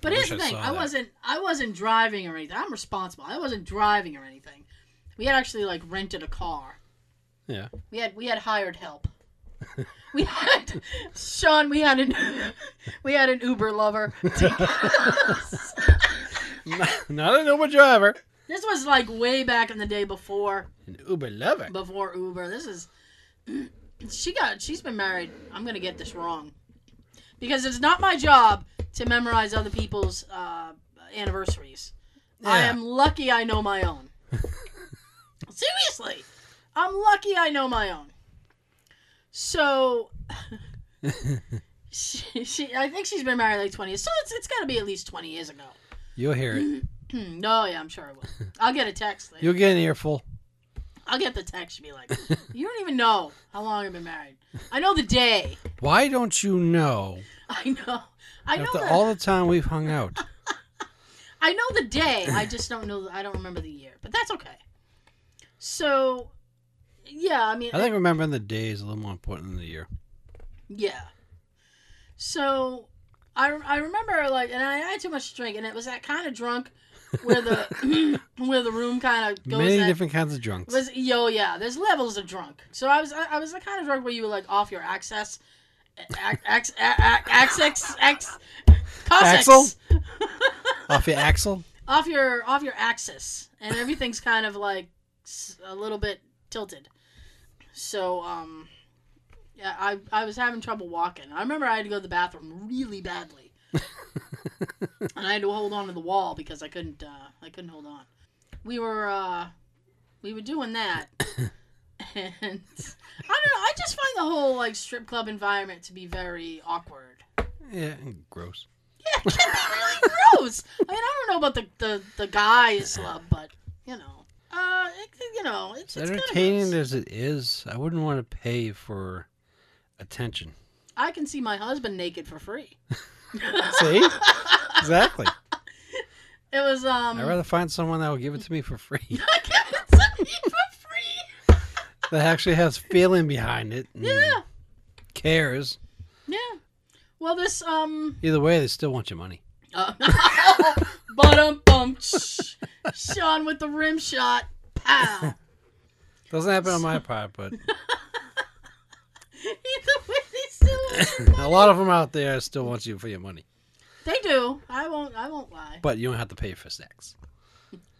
But I here's the thing: saw I wasn't I wasn't driving or anything. I'm responsible. I wasn't driving or anything. We had actually like rented a car. Yeah. We had we had hired help. we had Sean. We had an we had an Uber lover. us. Not an Uber driver. this was like way back in the day before An Uber lover. before Uber. This is she got she's been married. I'm gonna get this wrong because it's not my job to memorize other people's uh, anniversaries. I am lucky I know my own. Seriously, I'm lucky I know my own. So. She, she, I think she's been married like 20 years. So it's, it's got to be at least 20 years ago. You'll hear it. no, oh, yeah, I'm sure I will. I'll get a text. later. You'll get an earful. I'll get the text. She'll be like, "You don't even know how long I've been married. I know the day. Why don't you know? I know. I know After the. all the time we've hung out. I know the day. I just don't know. I don't remember the year. But that's okay. So, yeah. I mean, I think remembering the day is a little more important than the year. yeah. So, I I remember like, and I had too much to drink, and it was that kind of drunk where the where the room kind of goes. Many that- different kinds of drunks. Was yo yeah, there's levels of drunk. So I was I, I was the kind of drunk where you were like off your access, ac- ac- ac- access, ex, Axle? Off your axle? off your off your axis, and everything's kind of like a little bit tilted. So um, yeah, I I was having trouble walking. I remember I had to go to the bathroom really badly, and I had to hold on to the wall because I couldn't uh, I couldn't hold on. We were uh, we were doing that, and I don't know. I just find the whole like strip club environment to be very awkward. Yeah, gross. Yeah, it can be really gross. I mean, I don't know about the the, the guys club, but you know, uh, it, you know, it's, it's entertaining as it is, I wouldn't want to pay for attention. I can see my husband naked for free. See? exactly. It was um. I'd rather find someone that will give it to me for free. Give it to me for free. that actually has feeling behind it. and Yeah, Cares. yeah. Well, this um. Either way, they still want your money. Uh, but um bum. Sean with the rim shot. Pow. Doesn't happen on my part, but Either way, they still a lot of them out there still want you for your money. They do. I won't. I won't lie. But you don't have to pay for sex.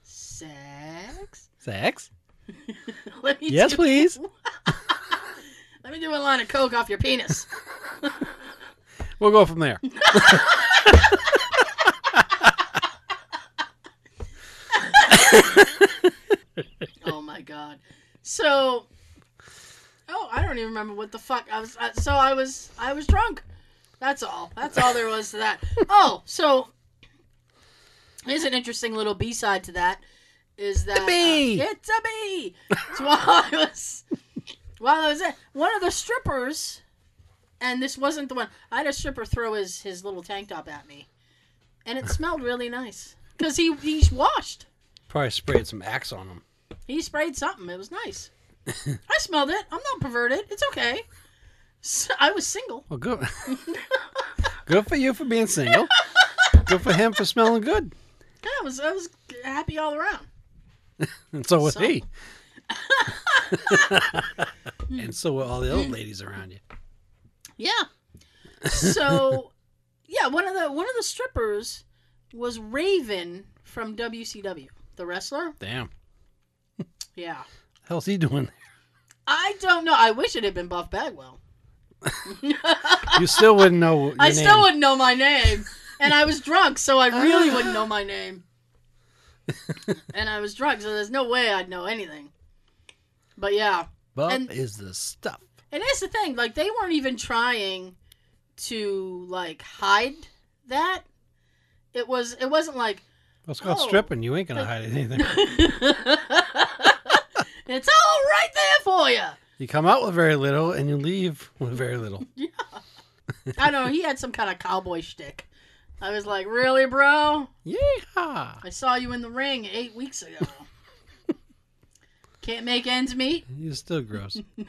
Sex. Sex? Let me Yes, do- please. Let me do a line of coke off your penis. We'll go from there. oh my god. So, oh, I don't even remember what the fuck I was. Uh, so I was, I was drunk. That's all. That's all there was to that. Oh, so here's an interesting little B side to that. Is that bee. Uh, it's a bee. So while I was, while I was at one of the strippers, and this wasn't the one. I had a stripper throw his his little tank top at me, and it smelled really nice because he he washed. Probably sprayed some axe on them. He sprayed something. It was nice. I smelled it. I'm not perverted. It's okay. I was single. Well, good. good for you for being single. Good for him for smelling good. Yeah, I was. I was happy all around. And so was So- he. and so were all the old ladies around you. Yeah. So, yeah, one of the one of the strippers was Raven from WCW, the wrestler. Damn. Yeah. hell's he doing? I don't know. I wish it had been Buff Bagwell. You still wouldn't know. Your I name. still wouldn't know my name. And I was drunk, so I really wouldn't know my name. and I was drunk, so there's no way I'd know anything. But yeah. Bub and- is the stuff. And that's the thing, like they weren't even trying to like hide that. It was it wasn't like Well, it's called Oh. stripping. You ain't gonna hide anything. it's all right there for you. You come out with very little, and you leave with very little. Yeah. I don't know. He had some kind of cowboy shtick. I was like, really, bro? Yeah. I saw you in the ring eight weeks ago. Can't make ends meet. You're still gross.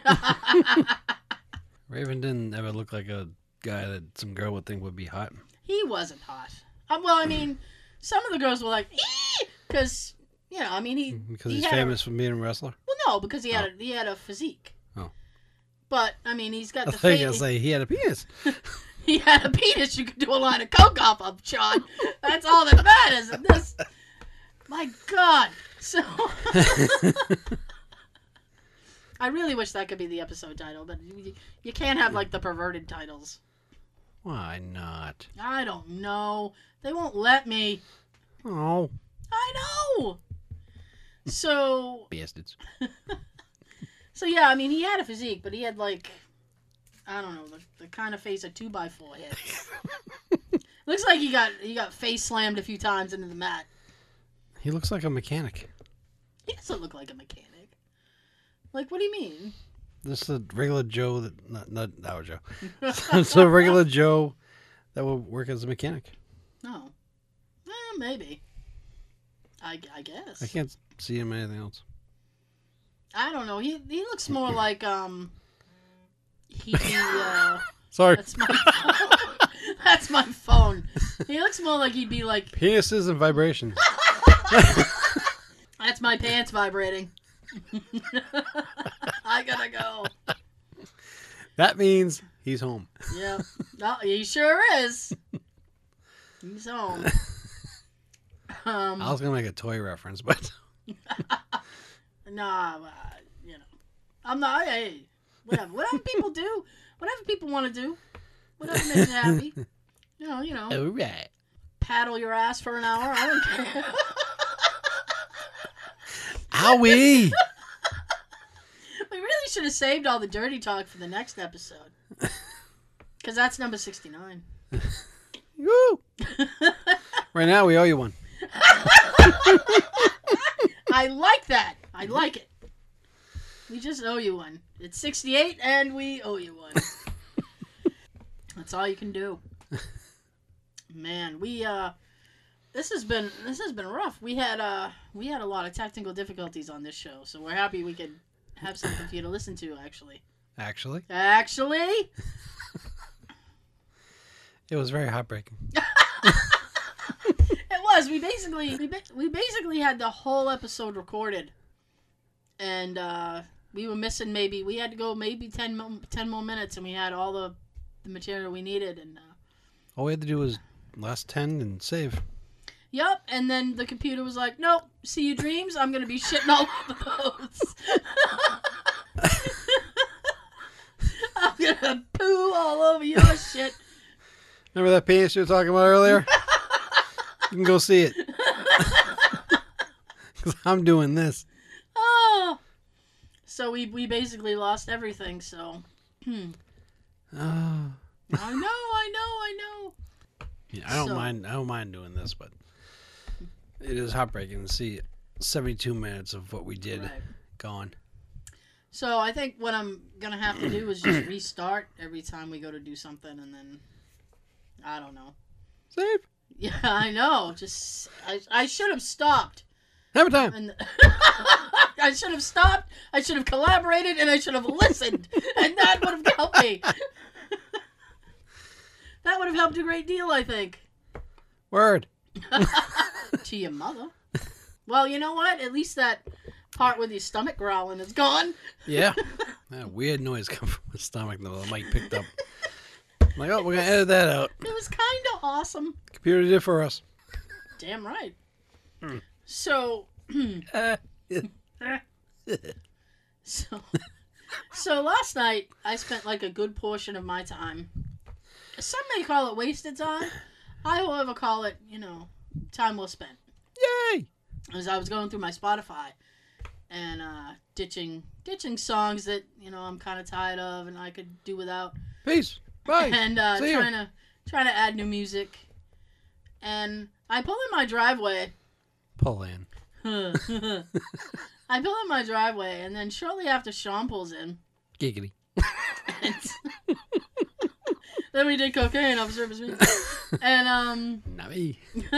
Raven didn't ever look like a guy that some girl would think would be hot. He wasn't hot. Um, well, I mean, some of the girls were like, because know, I mean, he mm, Because he he's had a- famous for being a wrestler. well, no, because he had oh. a, he had a physique. Oh. But I mean, he's got I the thought you were say he had a penis. he had a penis you could do a line of coke off of, Sean. That's all that matters. And this, my God. So I really wish that could be the episode title, but you, you can't have like the perverted titles. Why not? I don't know. They won't let me. Oh, I know. So bastards. so yeah, I mean he had a physique, but he had like I don't know, the, the kind of face a two by four had. Looks like he got he got face slammed a few times into the mat. He looks like a mechanic. He doesn't look like a mechanic. Like, what do you mean? Just a regular Joe that not not our Joe. it's a regular Joe that will work as a mechanic. No. Eh, maybe. I, I guess. I can't see him anything else. I don't know. He he looks more like um. He uh. Sorry, That's my phone. That's my phone. He looks more like he'd be like. penises and vibrations. That's my pants vibrating. I gotta go. That means he's home. Yeah. No, he sure is. He's home. Um, I was gonna make a toy reference, but Nah, uh, you know, I'm not. Hey, whatever. Whatever people do, whatever people want to do, whatever makes you happy. You know, you know, all right. paddle your ass for an hour. I don't care. Owie! we really should have saved all the dirty talk for the next episode, because that's number sixty-nine. Woo! Right now, we owe you one. I like that. I like it. We just owe you one. It's sixty-eight, and we owe you one. That's all you can do. Man, we uh this has been this has been rough. We had uh we had a lot of technical difficulties on this show, so we're happy we could have something for you to listen to actually. Actually, Actually, it was very heartbreaking. it was. We basically we, we basically had the whole episode recorded. And uh we were missing maybe we had to go maybe 10, mo- 10 more minutes and we had all the the material we needed and uh All we had to do was last ten and save. Yep, and then the computer was like, "Nope, see your dreams. I'm gonna be shitting all over those. I'm gonna poo all over your shit." Remember that penis you were talking about earlier? can go see it. Because I'm doing this. Oh, so we we basically lost everything. So Oh. I know, I know, I know. Yeah, I don't So- mind. I don't mind doing this, but it is heartbreaking to see 72 minutes of what we did Right. gone. So I think what I'm gonna have to do is just restart every time we go to do something, and then I don't know. Save. Yeah, I know. Just I I should have stopped. Have a time. And I should have stopped. I should have collaborated, and I should have listened, and that would have helped me. that would have helped a great deal, I think. Word. To your mother. Well, you know what? At least that part with your stomach growling is gone. Yeah. that weird noise come from my stomach though. The mic picked up. I'm like, oh, we're gonna edit that out. It was kind of awesome. Computer did for us. Damn right. Hmm. So, Uh, so, so last night I spent like a good portion of my time. Some may call it wasted time. I, however, call it you know time well spent. yay! As I was going through my Spotify and uh, ditching ditching songs that you know I'm kind of tired of and I could do without. Peace. Bye. and uh, See ya. trying to trying to add new music. And I pull in my driveway. Pull in. I pull in my driveway, and then shortly after Sean pulls in, Giggity. then we did cocaine off surface meat, and um, Not me.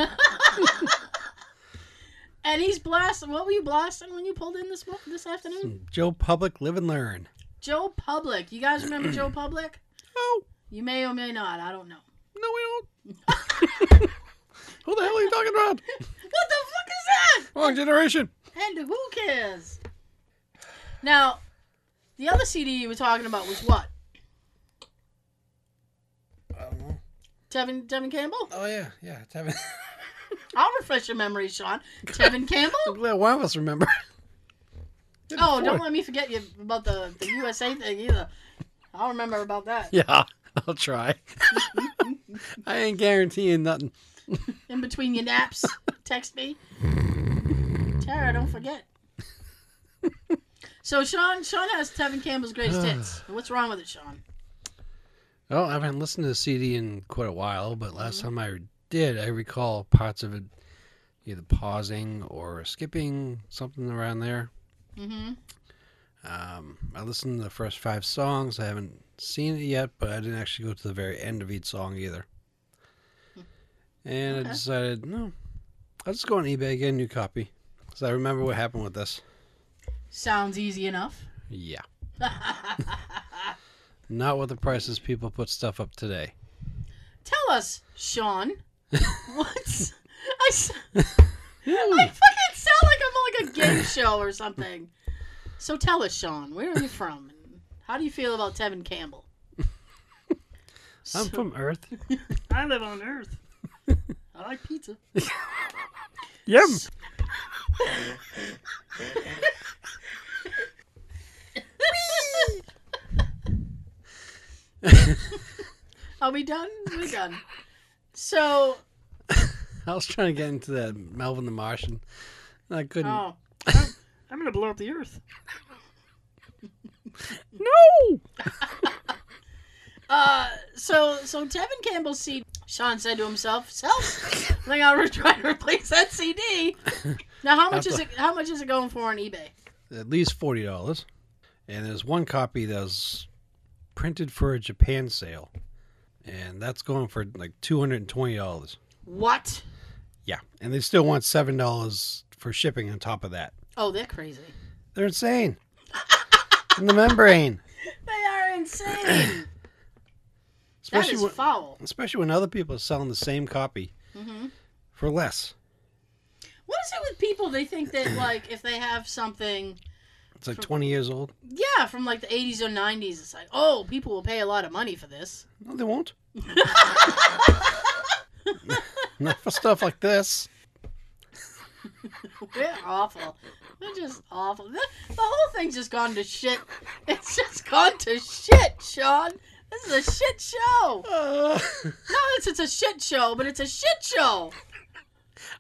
and he's blasting. What were you blasting when you pulled in this mo- this afternoon? Joe Public, live and learn. Joe Public. You guys remember Joe Public? Oh, You may or may not. I don't know. no, we don't. Who the hell are you talking about? What the fuck is that? Wrong generation. And who cares? Now, the other CD you were talking about was what? I don't know. Tevin Tevin Campbell? Oh, yeah, yeah. Having... I'll refresh your memory, Sean. Tevin Campbell? I'm glad one of us remember. Oh, don't let me forget you about the, the USA thing either. I'll remember about that. Yeah, I'll try. I ain't guaranteeing nothing. In between your naps, text me. Tara, don't forget. So Sean Sean has Tevin Campbell's greatest hits. What's wrong with it, Sean? Oh, I haven't listened to the CD in quite a while, but last time I did, I recall parts of it either pausing or skipping, something around there. Mm-hmm. Um, I listened to the first five songs. I haven't seen it yet, but I didn't actually go to the very end of each song either. And Okay. I decided, no, I'll just go on eBay, get a new copy. Because I remember what happened with this. Sounds easy enough. Yeah. Not what the prices people put stuff up today. Tell us, Sean. What's I fucking sound like I'm on like a game show or something. So tell us, Sean, where are you from? And how do you feel about Tevin Campbell? I'm So- from Earth. I live on Earth. I like pizza. Yum. Are we done? We're done. So, I was trying to get into that Melvin the Martian. I couldn't. oh, I'm, I'm gonna blow up the Earth. No! Uh, so so Tevin Campbell's CD. Sean said to himself, "Self, I think I'll re- try to replace that CD." Now, how much is it? How much is it going for on eBay? At least forty dollars. And there's one copy that's printed for a Japan sale, and that's going for like two hundred and twenty dollars. What? Yeah, and they still want seven dollars for shipping on top of that. Oh, they're crazy. They're insane. In the membrane, They are insane. that especially is when, foul. especially when other people are selling the same copy hmm for less. What is it with people? They think that like if they have something, It's like twenty years old. yeah, from like the '80s or '90s, it's like, oh, people will pay a lot of money for this. No, they won't. Not for stuff like this. We're awful. We're just awful. The, the whole thing's just gone to shit. It's just gone to shit, Sean. This is a shit show. Uh, No, it's, it's a shit show, but it's a shit show.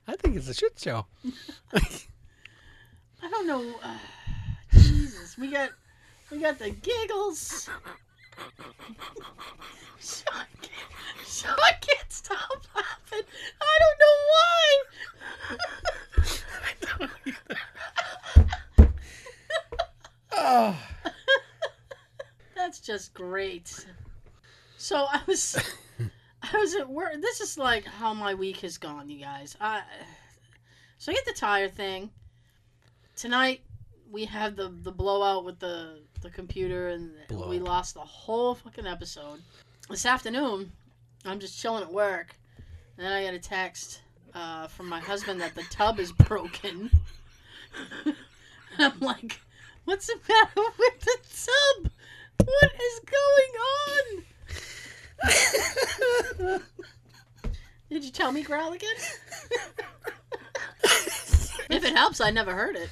I think it's a shit show. I don't know. Uh, Jesus, we got we got the giggles. Sean can't, Sean can't stop laughing. I don't know why. Oh. That's just great. So I was, I was at work. This is like how my week has gone, you guys. I, so I get the tire thing. Tonight we had the the blowout with the the computer, and we lost the whole fucking episode. This afternoon, I'm just chilling at work, and then I get a text uh, from my husband that the tub is broken. and I'm like, "What's the matter with the tub? What is going on?" Did you tell me, Growl again? if it helps, I never heard it.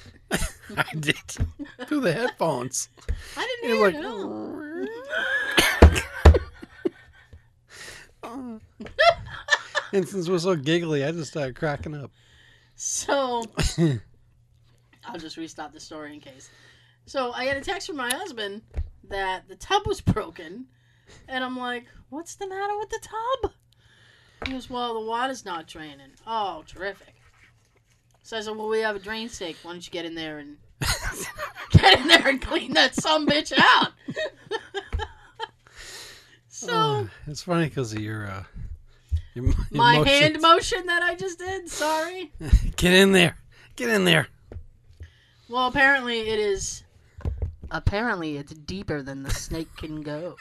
I did through the headphones. I didn't It hear was it. no. and since we're so giggly, I just started cracking up. So I'll just restart the story in case. So I get a text from my husband that the tub was broken, and I'm like, "What's the matter with the tub?" He goes, "Well, the water's not draining." Oh, terrific. So I said, "Well, we have a drain stake. Why don't you get in there and get in there and clean that some bitch out?" so Oh, it's funny because of your, uh, your, your my hand motion that I just did. Sorry. Get in there. Get in there. Well, apparently it is. Apparently, it's deeper than the snake can go.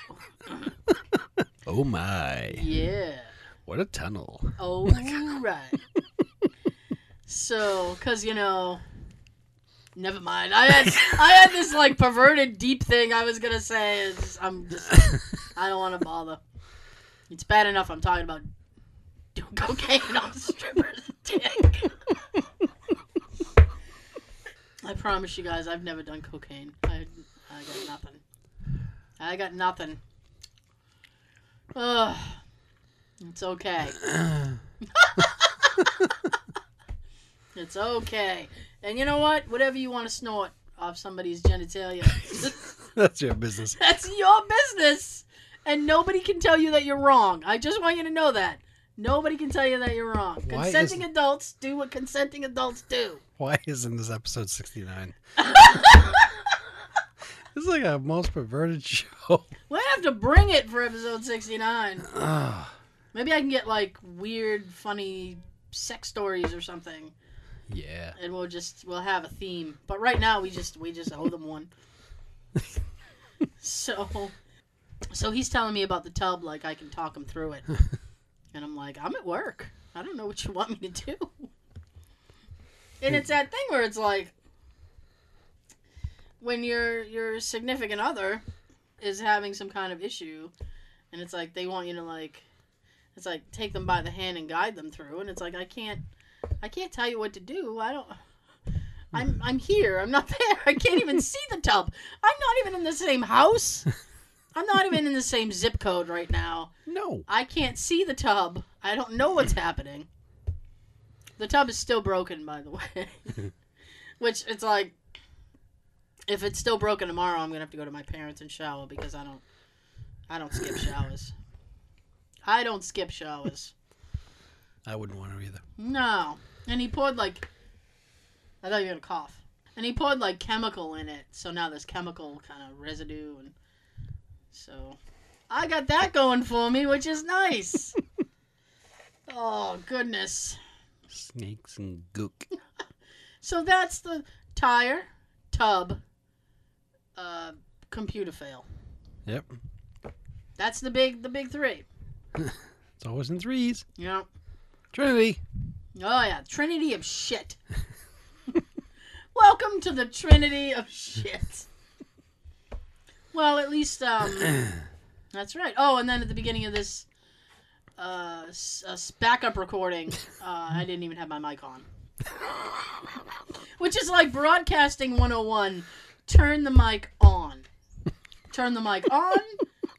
Oh my! Yeah. What a tunnel. Oh, right. so, cause you know, never mind. I had I had this like perverted deep thing I was gonna say. It's, I'm just I don't want to bother. It's bad enough I'm talking about doing cocaine on stripper's dick. I promise you guys, I've never done cocaine. I I got nothing. I got nothing. Ugh. It's okay. It's okay. And you know what? Whatever you want to snort off somebody's genitalia, That's your business. that's your business. And nobody can tell you that you're wrong. I just want you to know that. Nobody can tell you that you're wrong. Why Consenting is- adults do what consenting adults do. Why isn't this episode 69? This is like a most perverted show. We have to bring it for episode 69. Ah, Maybe I can get like weird, funny sex stories or something. Yeah. and we'll just we'll have a theme. But right now we just we just owe them one. so so he's telling me about the tub like I can talk him through it. and I'm like, I'm at work. I don't know what you want me to do. And it's that thing where it's like when your your significant other is having some kind of issue and it's like they want you to like it's like take them by the hand and guide them through and it's like I can't I can't tell you what to do. I don't. I'm I'm here. I'm not there. I can't even see the tub. I'm not even in the same house. I'm not even in the same zip code right now. No. I can't see the tub. I don't know what's happening. The tub is still broken, by the way. Which it's like, if it's still broken tomorrow, I'm gonna have to go to my parents and shower because I don't, I don't skip showers. I don't skip showers. I wouldn't want to either. No. And he poured like I thought you were gonna cough. And he poured like chemical in it, so now there's chemical kind of residue and so I got that going for me, which is nice. oh goodness. Snakes and gook. So that's the tire, tub, uh computer fail. Yep. That's the big the big three. It's always in threes. Know? Trinity. Oh yeah, Trinity of shit. Welcome to the Trinity of shit. Well, at least um, that's right. Oh, and then at the beginning of this uh, s- backup recording, uh, I didn't even have my mic on, which is like broadcasting 101. Turn the mic on. Turn the mic on.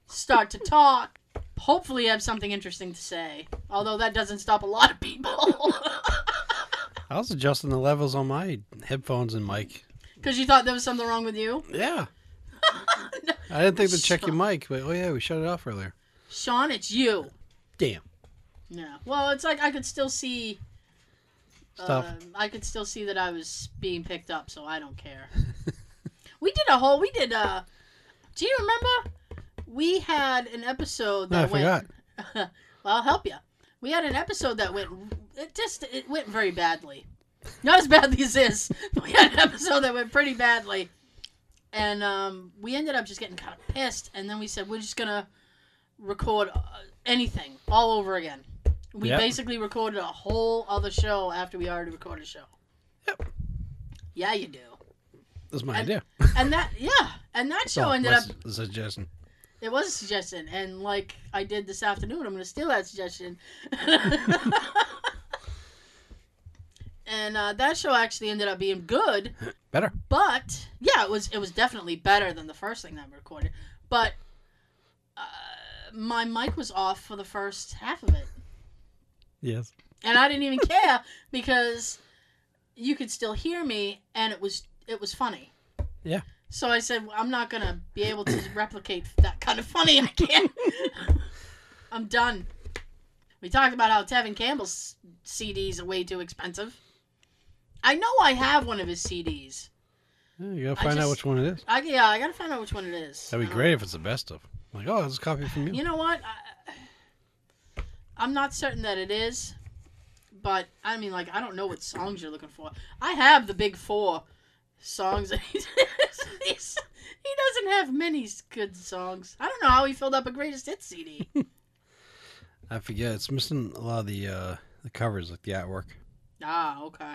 Start to talk. Hopefully, have something interesting to say. Although that doesn't stop a lot of people. I was adjusting the levels on my headphones and mic. Because you thought there was something wrong with you? Yeah. I didn't think to check your mic, but oh yeah, we shut it off earlier. Sean, it's you. Damn. Yeah. Well, it's like I could still see. Stuff. Uh, I could still see that I was being picked up, so I don't care. we did a whole. We did. Uh, do you remember? We had an episode No, I that went. forgot. well, I'll help you. We had an episode that went. It just it went very badly. Not as badly as this. We had an episode that went pretty badly, and um, we ended up just getting kind of pissed. And then we said we're just gonna record uh, anything all over again. We Yep. basically recorded a whole other show after we already recorded a show. Yep. Yeah, you do. That's my And- idea. And that yeah, and that show So, ended up what's suggestion. It was a suggestion, and like I did this afternoon, I'm going to steal that suggestion. and uh, that show actually ended up being good. Better. But yeah, it was it was definitely better than the first thing that we recorded. But uh, my mic was off for the first half of it, Yes. and I didn't even care because you could still hear me, and it was it was funny. Yeah. So I said, I'm not gonna be able to replicate that kind of funny. I can't. I'm done. We talked about how Tevin Campbell's CDs are way too expensive. I know I have one of his CDs. Yeah, you gotta I find out just- which one it is. I, yeah, I gotta find out which one it is. That'd be Uh, great if it's the best of. Like, oh, this is a copy from you. You know what? I, I'm not certain that it is, but I mean, like, I don't know what songs you're looking for. I have the big four songs that he he's, he doesn't have many good songs. I don't know how he filled up a greatest hits CD. I forget. It's missing a lot of the uh, the covers, like the artwork. ah, okay.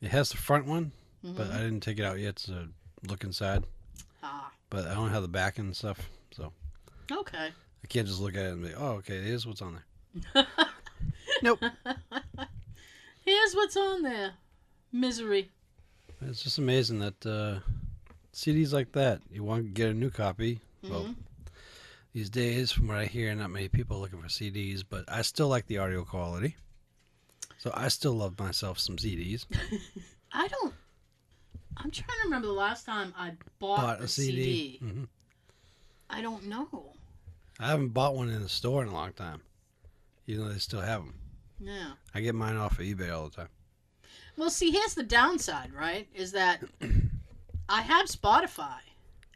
It has the front one, but Mhm. I didn't take it out yet to look inside. Ah, But I don't have the back and stuff, so okay. I can't just look at it and be, oh, okay, here's what's on there. Nope. Here's what's on there. Misery. It's just amazing that uh, CDs like that, you want to get a new copy. Well, Mhm. these days, from what I hear, not many people are looking for CDs, but I still like the audio quality. So I still love myself some CDs. I don't. I'm trying to remember the last time I bought, Bought a a CD. CD. hmm I don't know. I haven't bought one in the store in a long time, even though they still have them. Yeah. I get mine off of eBay all the time. Well, see, here's the downside, right? Is that I have Spotify,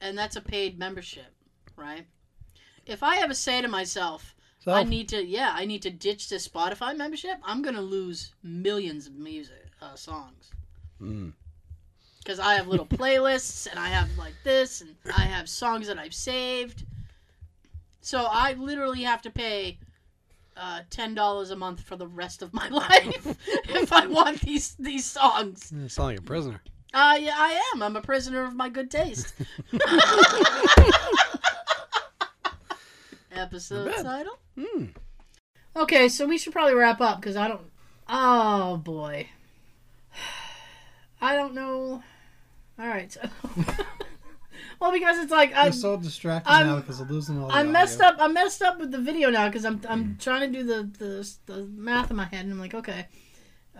and that's a paid membership, right? If I ever say to myself, So I need to, yeah, I need to ditch this Spotify membership, I'm gonna lose millions of music uh, songs Mm. because I have little playlists, and I have like this, and I have songs that I've saved. So I literally have to pay uh, ten dollars a month for the rest of my life if I want these these songs. You sound like a prisoner. Uh, yeah, I am. I'm a prisoner of my good taste. Episode title. Mm. Okay, so we should probably wrap up because I don't. Oh boy, I don't know. All right. So... well, because it's like I, You're so distracted I'm- now because I'm losing all the I messed audio. up. I messed up with the video now because I'm I'm trying to do the, the the math in my head and I'm like, okay.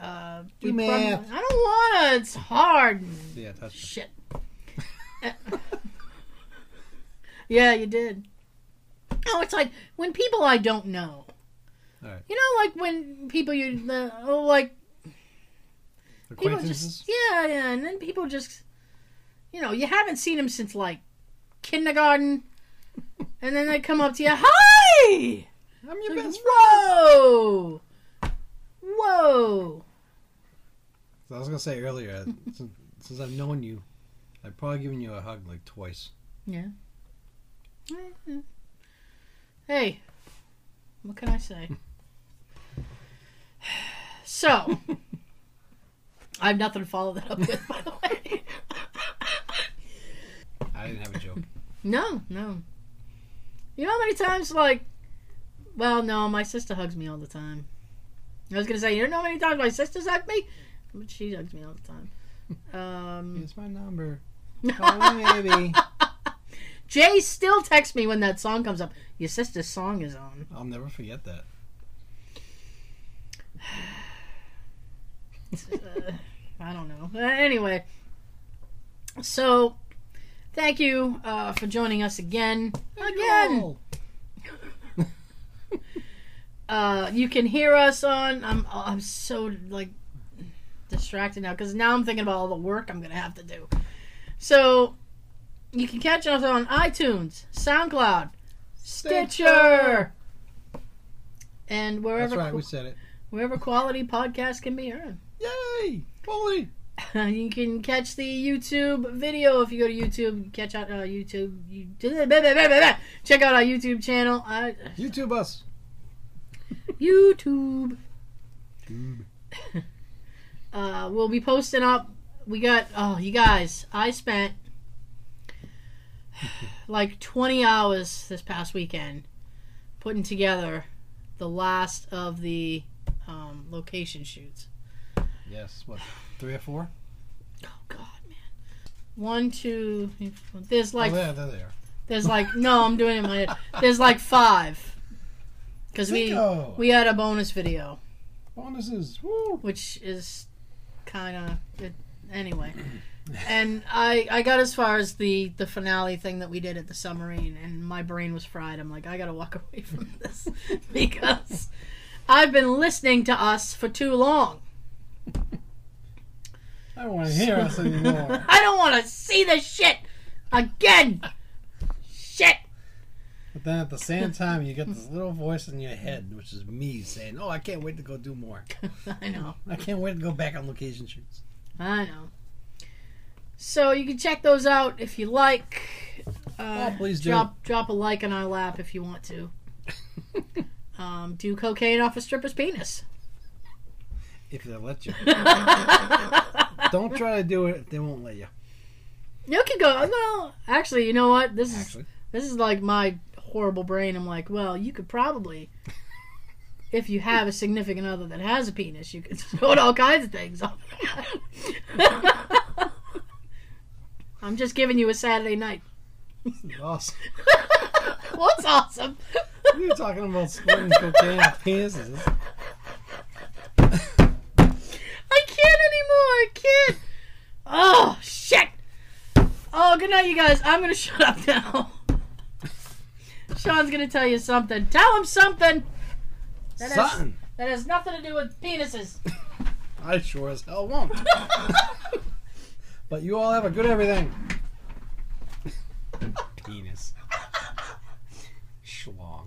Uh, Do we prob- math. I don't wanna. It's hard. Yeah, touch. Shit. yeah, you did. Oh, it's like when people I don't know. Alright. You know, like when people you the oh, like people Acquaintances. just yeah yeah, and then people just you know you haven't seen him since like kindergarten, and then they come up to you, hi. I'm your Like, best Whoa! Whoa! So I was gonna say earlier, since, since I've known you, I've probably given you a hug like twice. Yeah. Hey, what can I say? So, I have nothing to follow that up with, by the way. I didn't have a joke. No, no. You know how many times, like, well, no, my sister hugs me all the time. I was gonna say, you don't know how many times my sister's hugged me? But she hugs me all the time. Um, Here's my number. Call me, baby. Jay still texts me when that song comes up. Your sister's song is on. I'll never forget that. uh, I don't know. Uh, anyway, so thank you uh, for joining us again. Again, uh, you can hear us on. I'm I'm so like distracted now because now I'm thinking about all the work I'm gonna have to do. So you can catch us on iTunes, SoundCloud, Stitcher, and wherever That's right, we said it. wherever quality podcasts can be heard. Yay! Holy! you can catch the YouTube video if you go to YouTube. Catch out uh, YouTube. You, check out our YouTube channel. Uh, YouTube us. YouTube. Tube. Uh, we'll be posting up. We got. Oh, you guys! I spent like 20 hours this past weekend putting together the last of the um, location shoots. Yes. What? Three or four? Oh God, man. One, two. There's oh, like oh, there, there they are. there's like no, I'm doing it in my head. There's like five. Because we Cinco. we had a bonus video, bonuses. Woo. which is kind of anyway. And I I got as far as the the finale thing that we did at the submarine, and my brain was fried. I'm like, I gotta walk away from this because I've been listening to us for too long. I don't want to hear us anymore. I don't want to see this shit again. Shit. But then at the same time, you get this little voice in your head, which is me saying, "Oh, I can't wait to go do more. I know. I can't wait to go back on location shoots." I know. So you can check those out if you like. Uh, Oh, please do. drop drop a like on our lap if you want to. um, do cocaine off a stripper's penis. If they let you. Don't try to do it they won't let you. You can go. No, actually, you know what? This is this is like my horrible brain. I'm like, well, you could probably, if you have a significant other that has a penis, you could put all kinds of things on. I'm just giving you a Saturday night. awesome. What's awesome? You're talking about squirting cocaine penises. I can't anymore. I can't. Oh shit. Oh, good night, you guys. I'm gonna shut up now. Sean's gonna tell you something. Tell him something. That has, Something. that has nothing to do with penises. I sure as hell won't. but you all have a good everything. Penis. Schlong.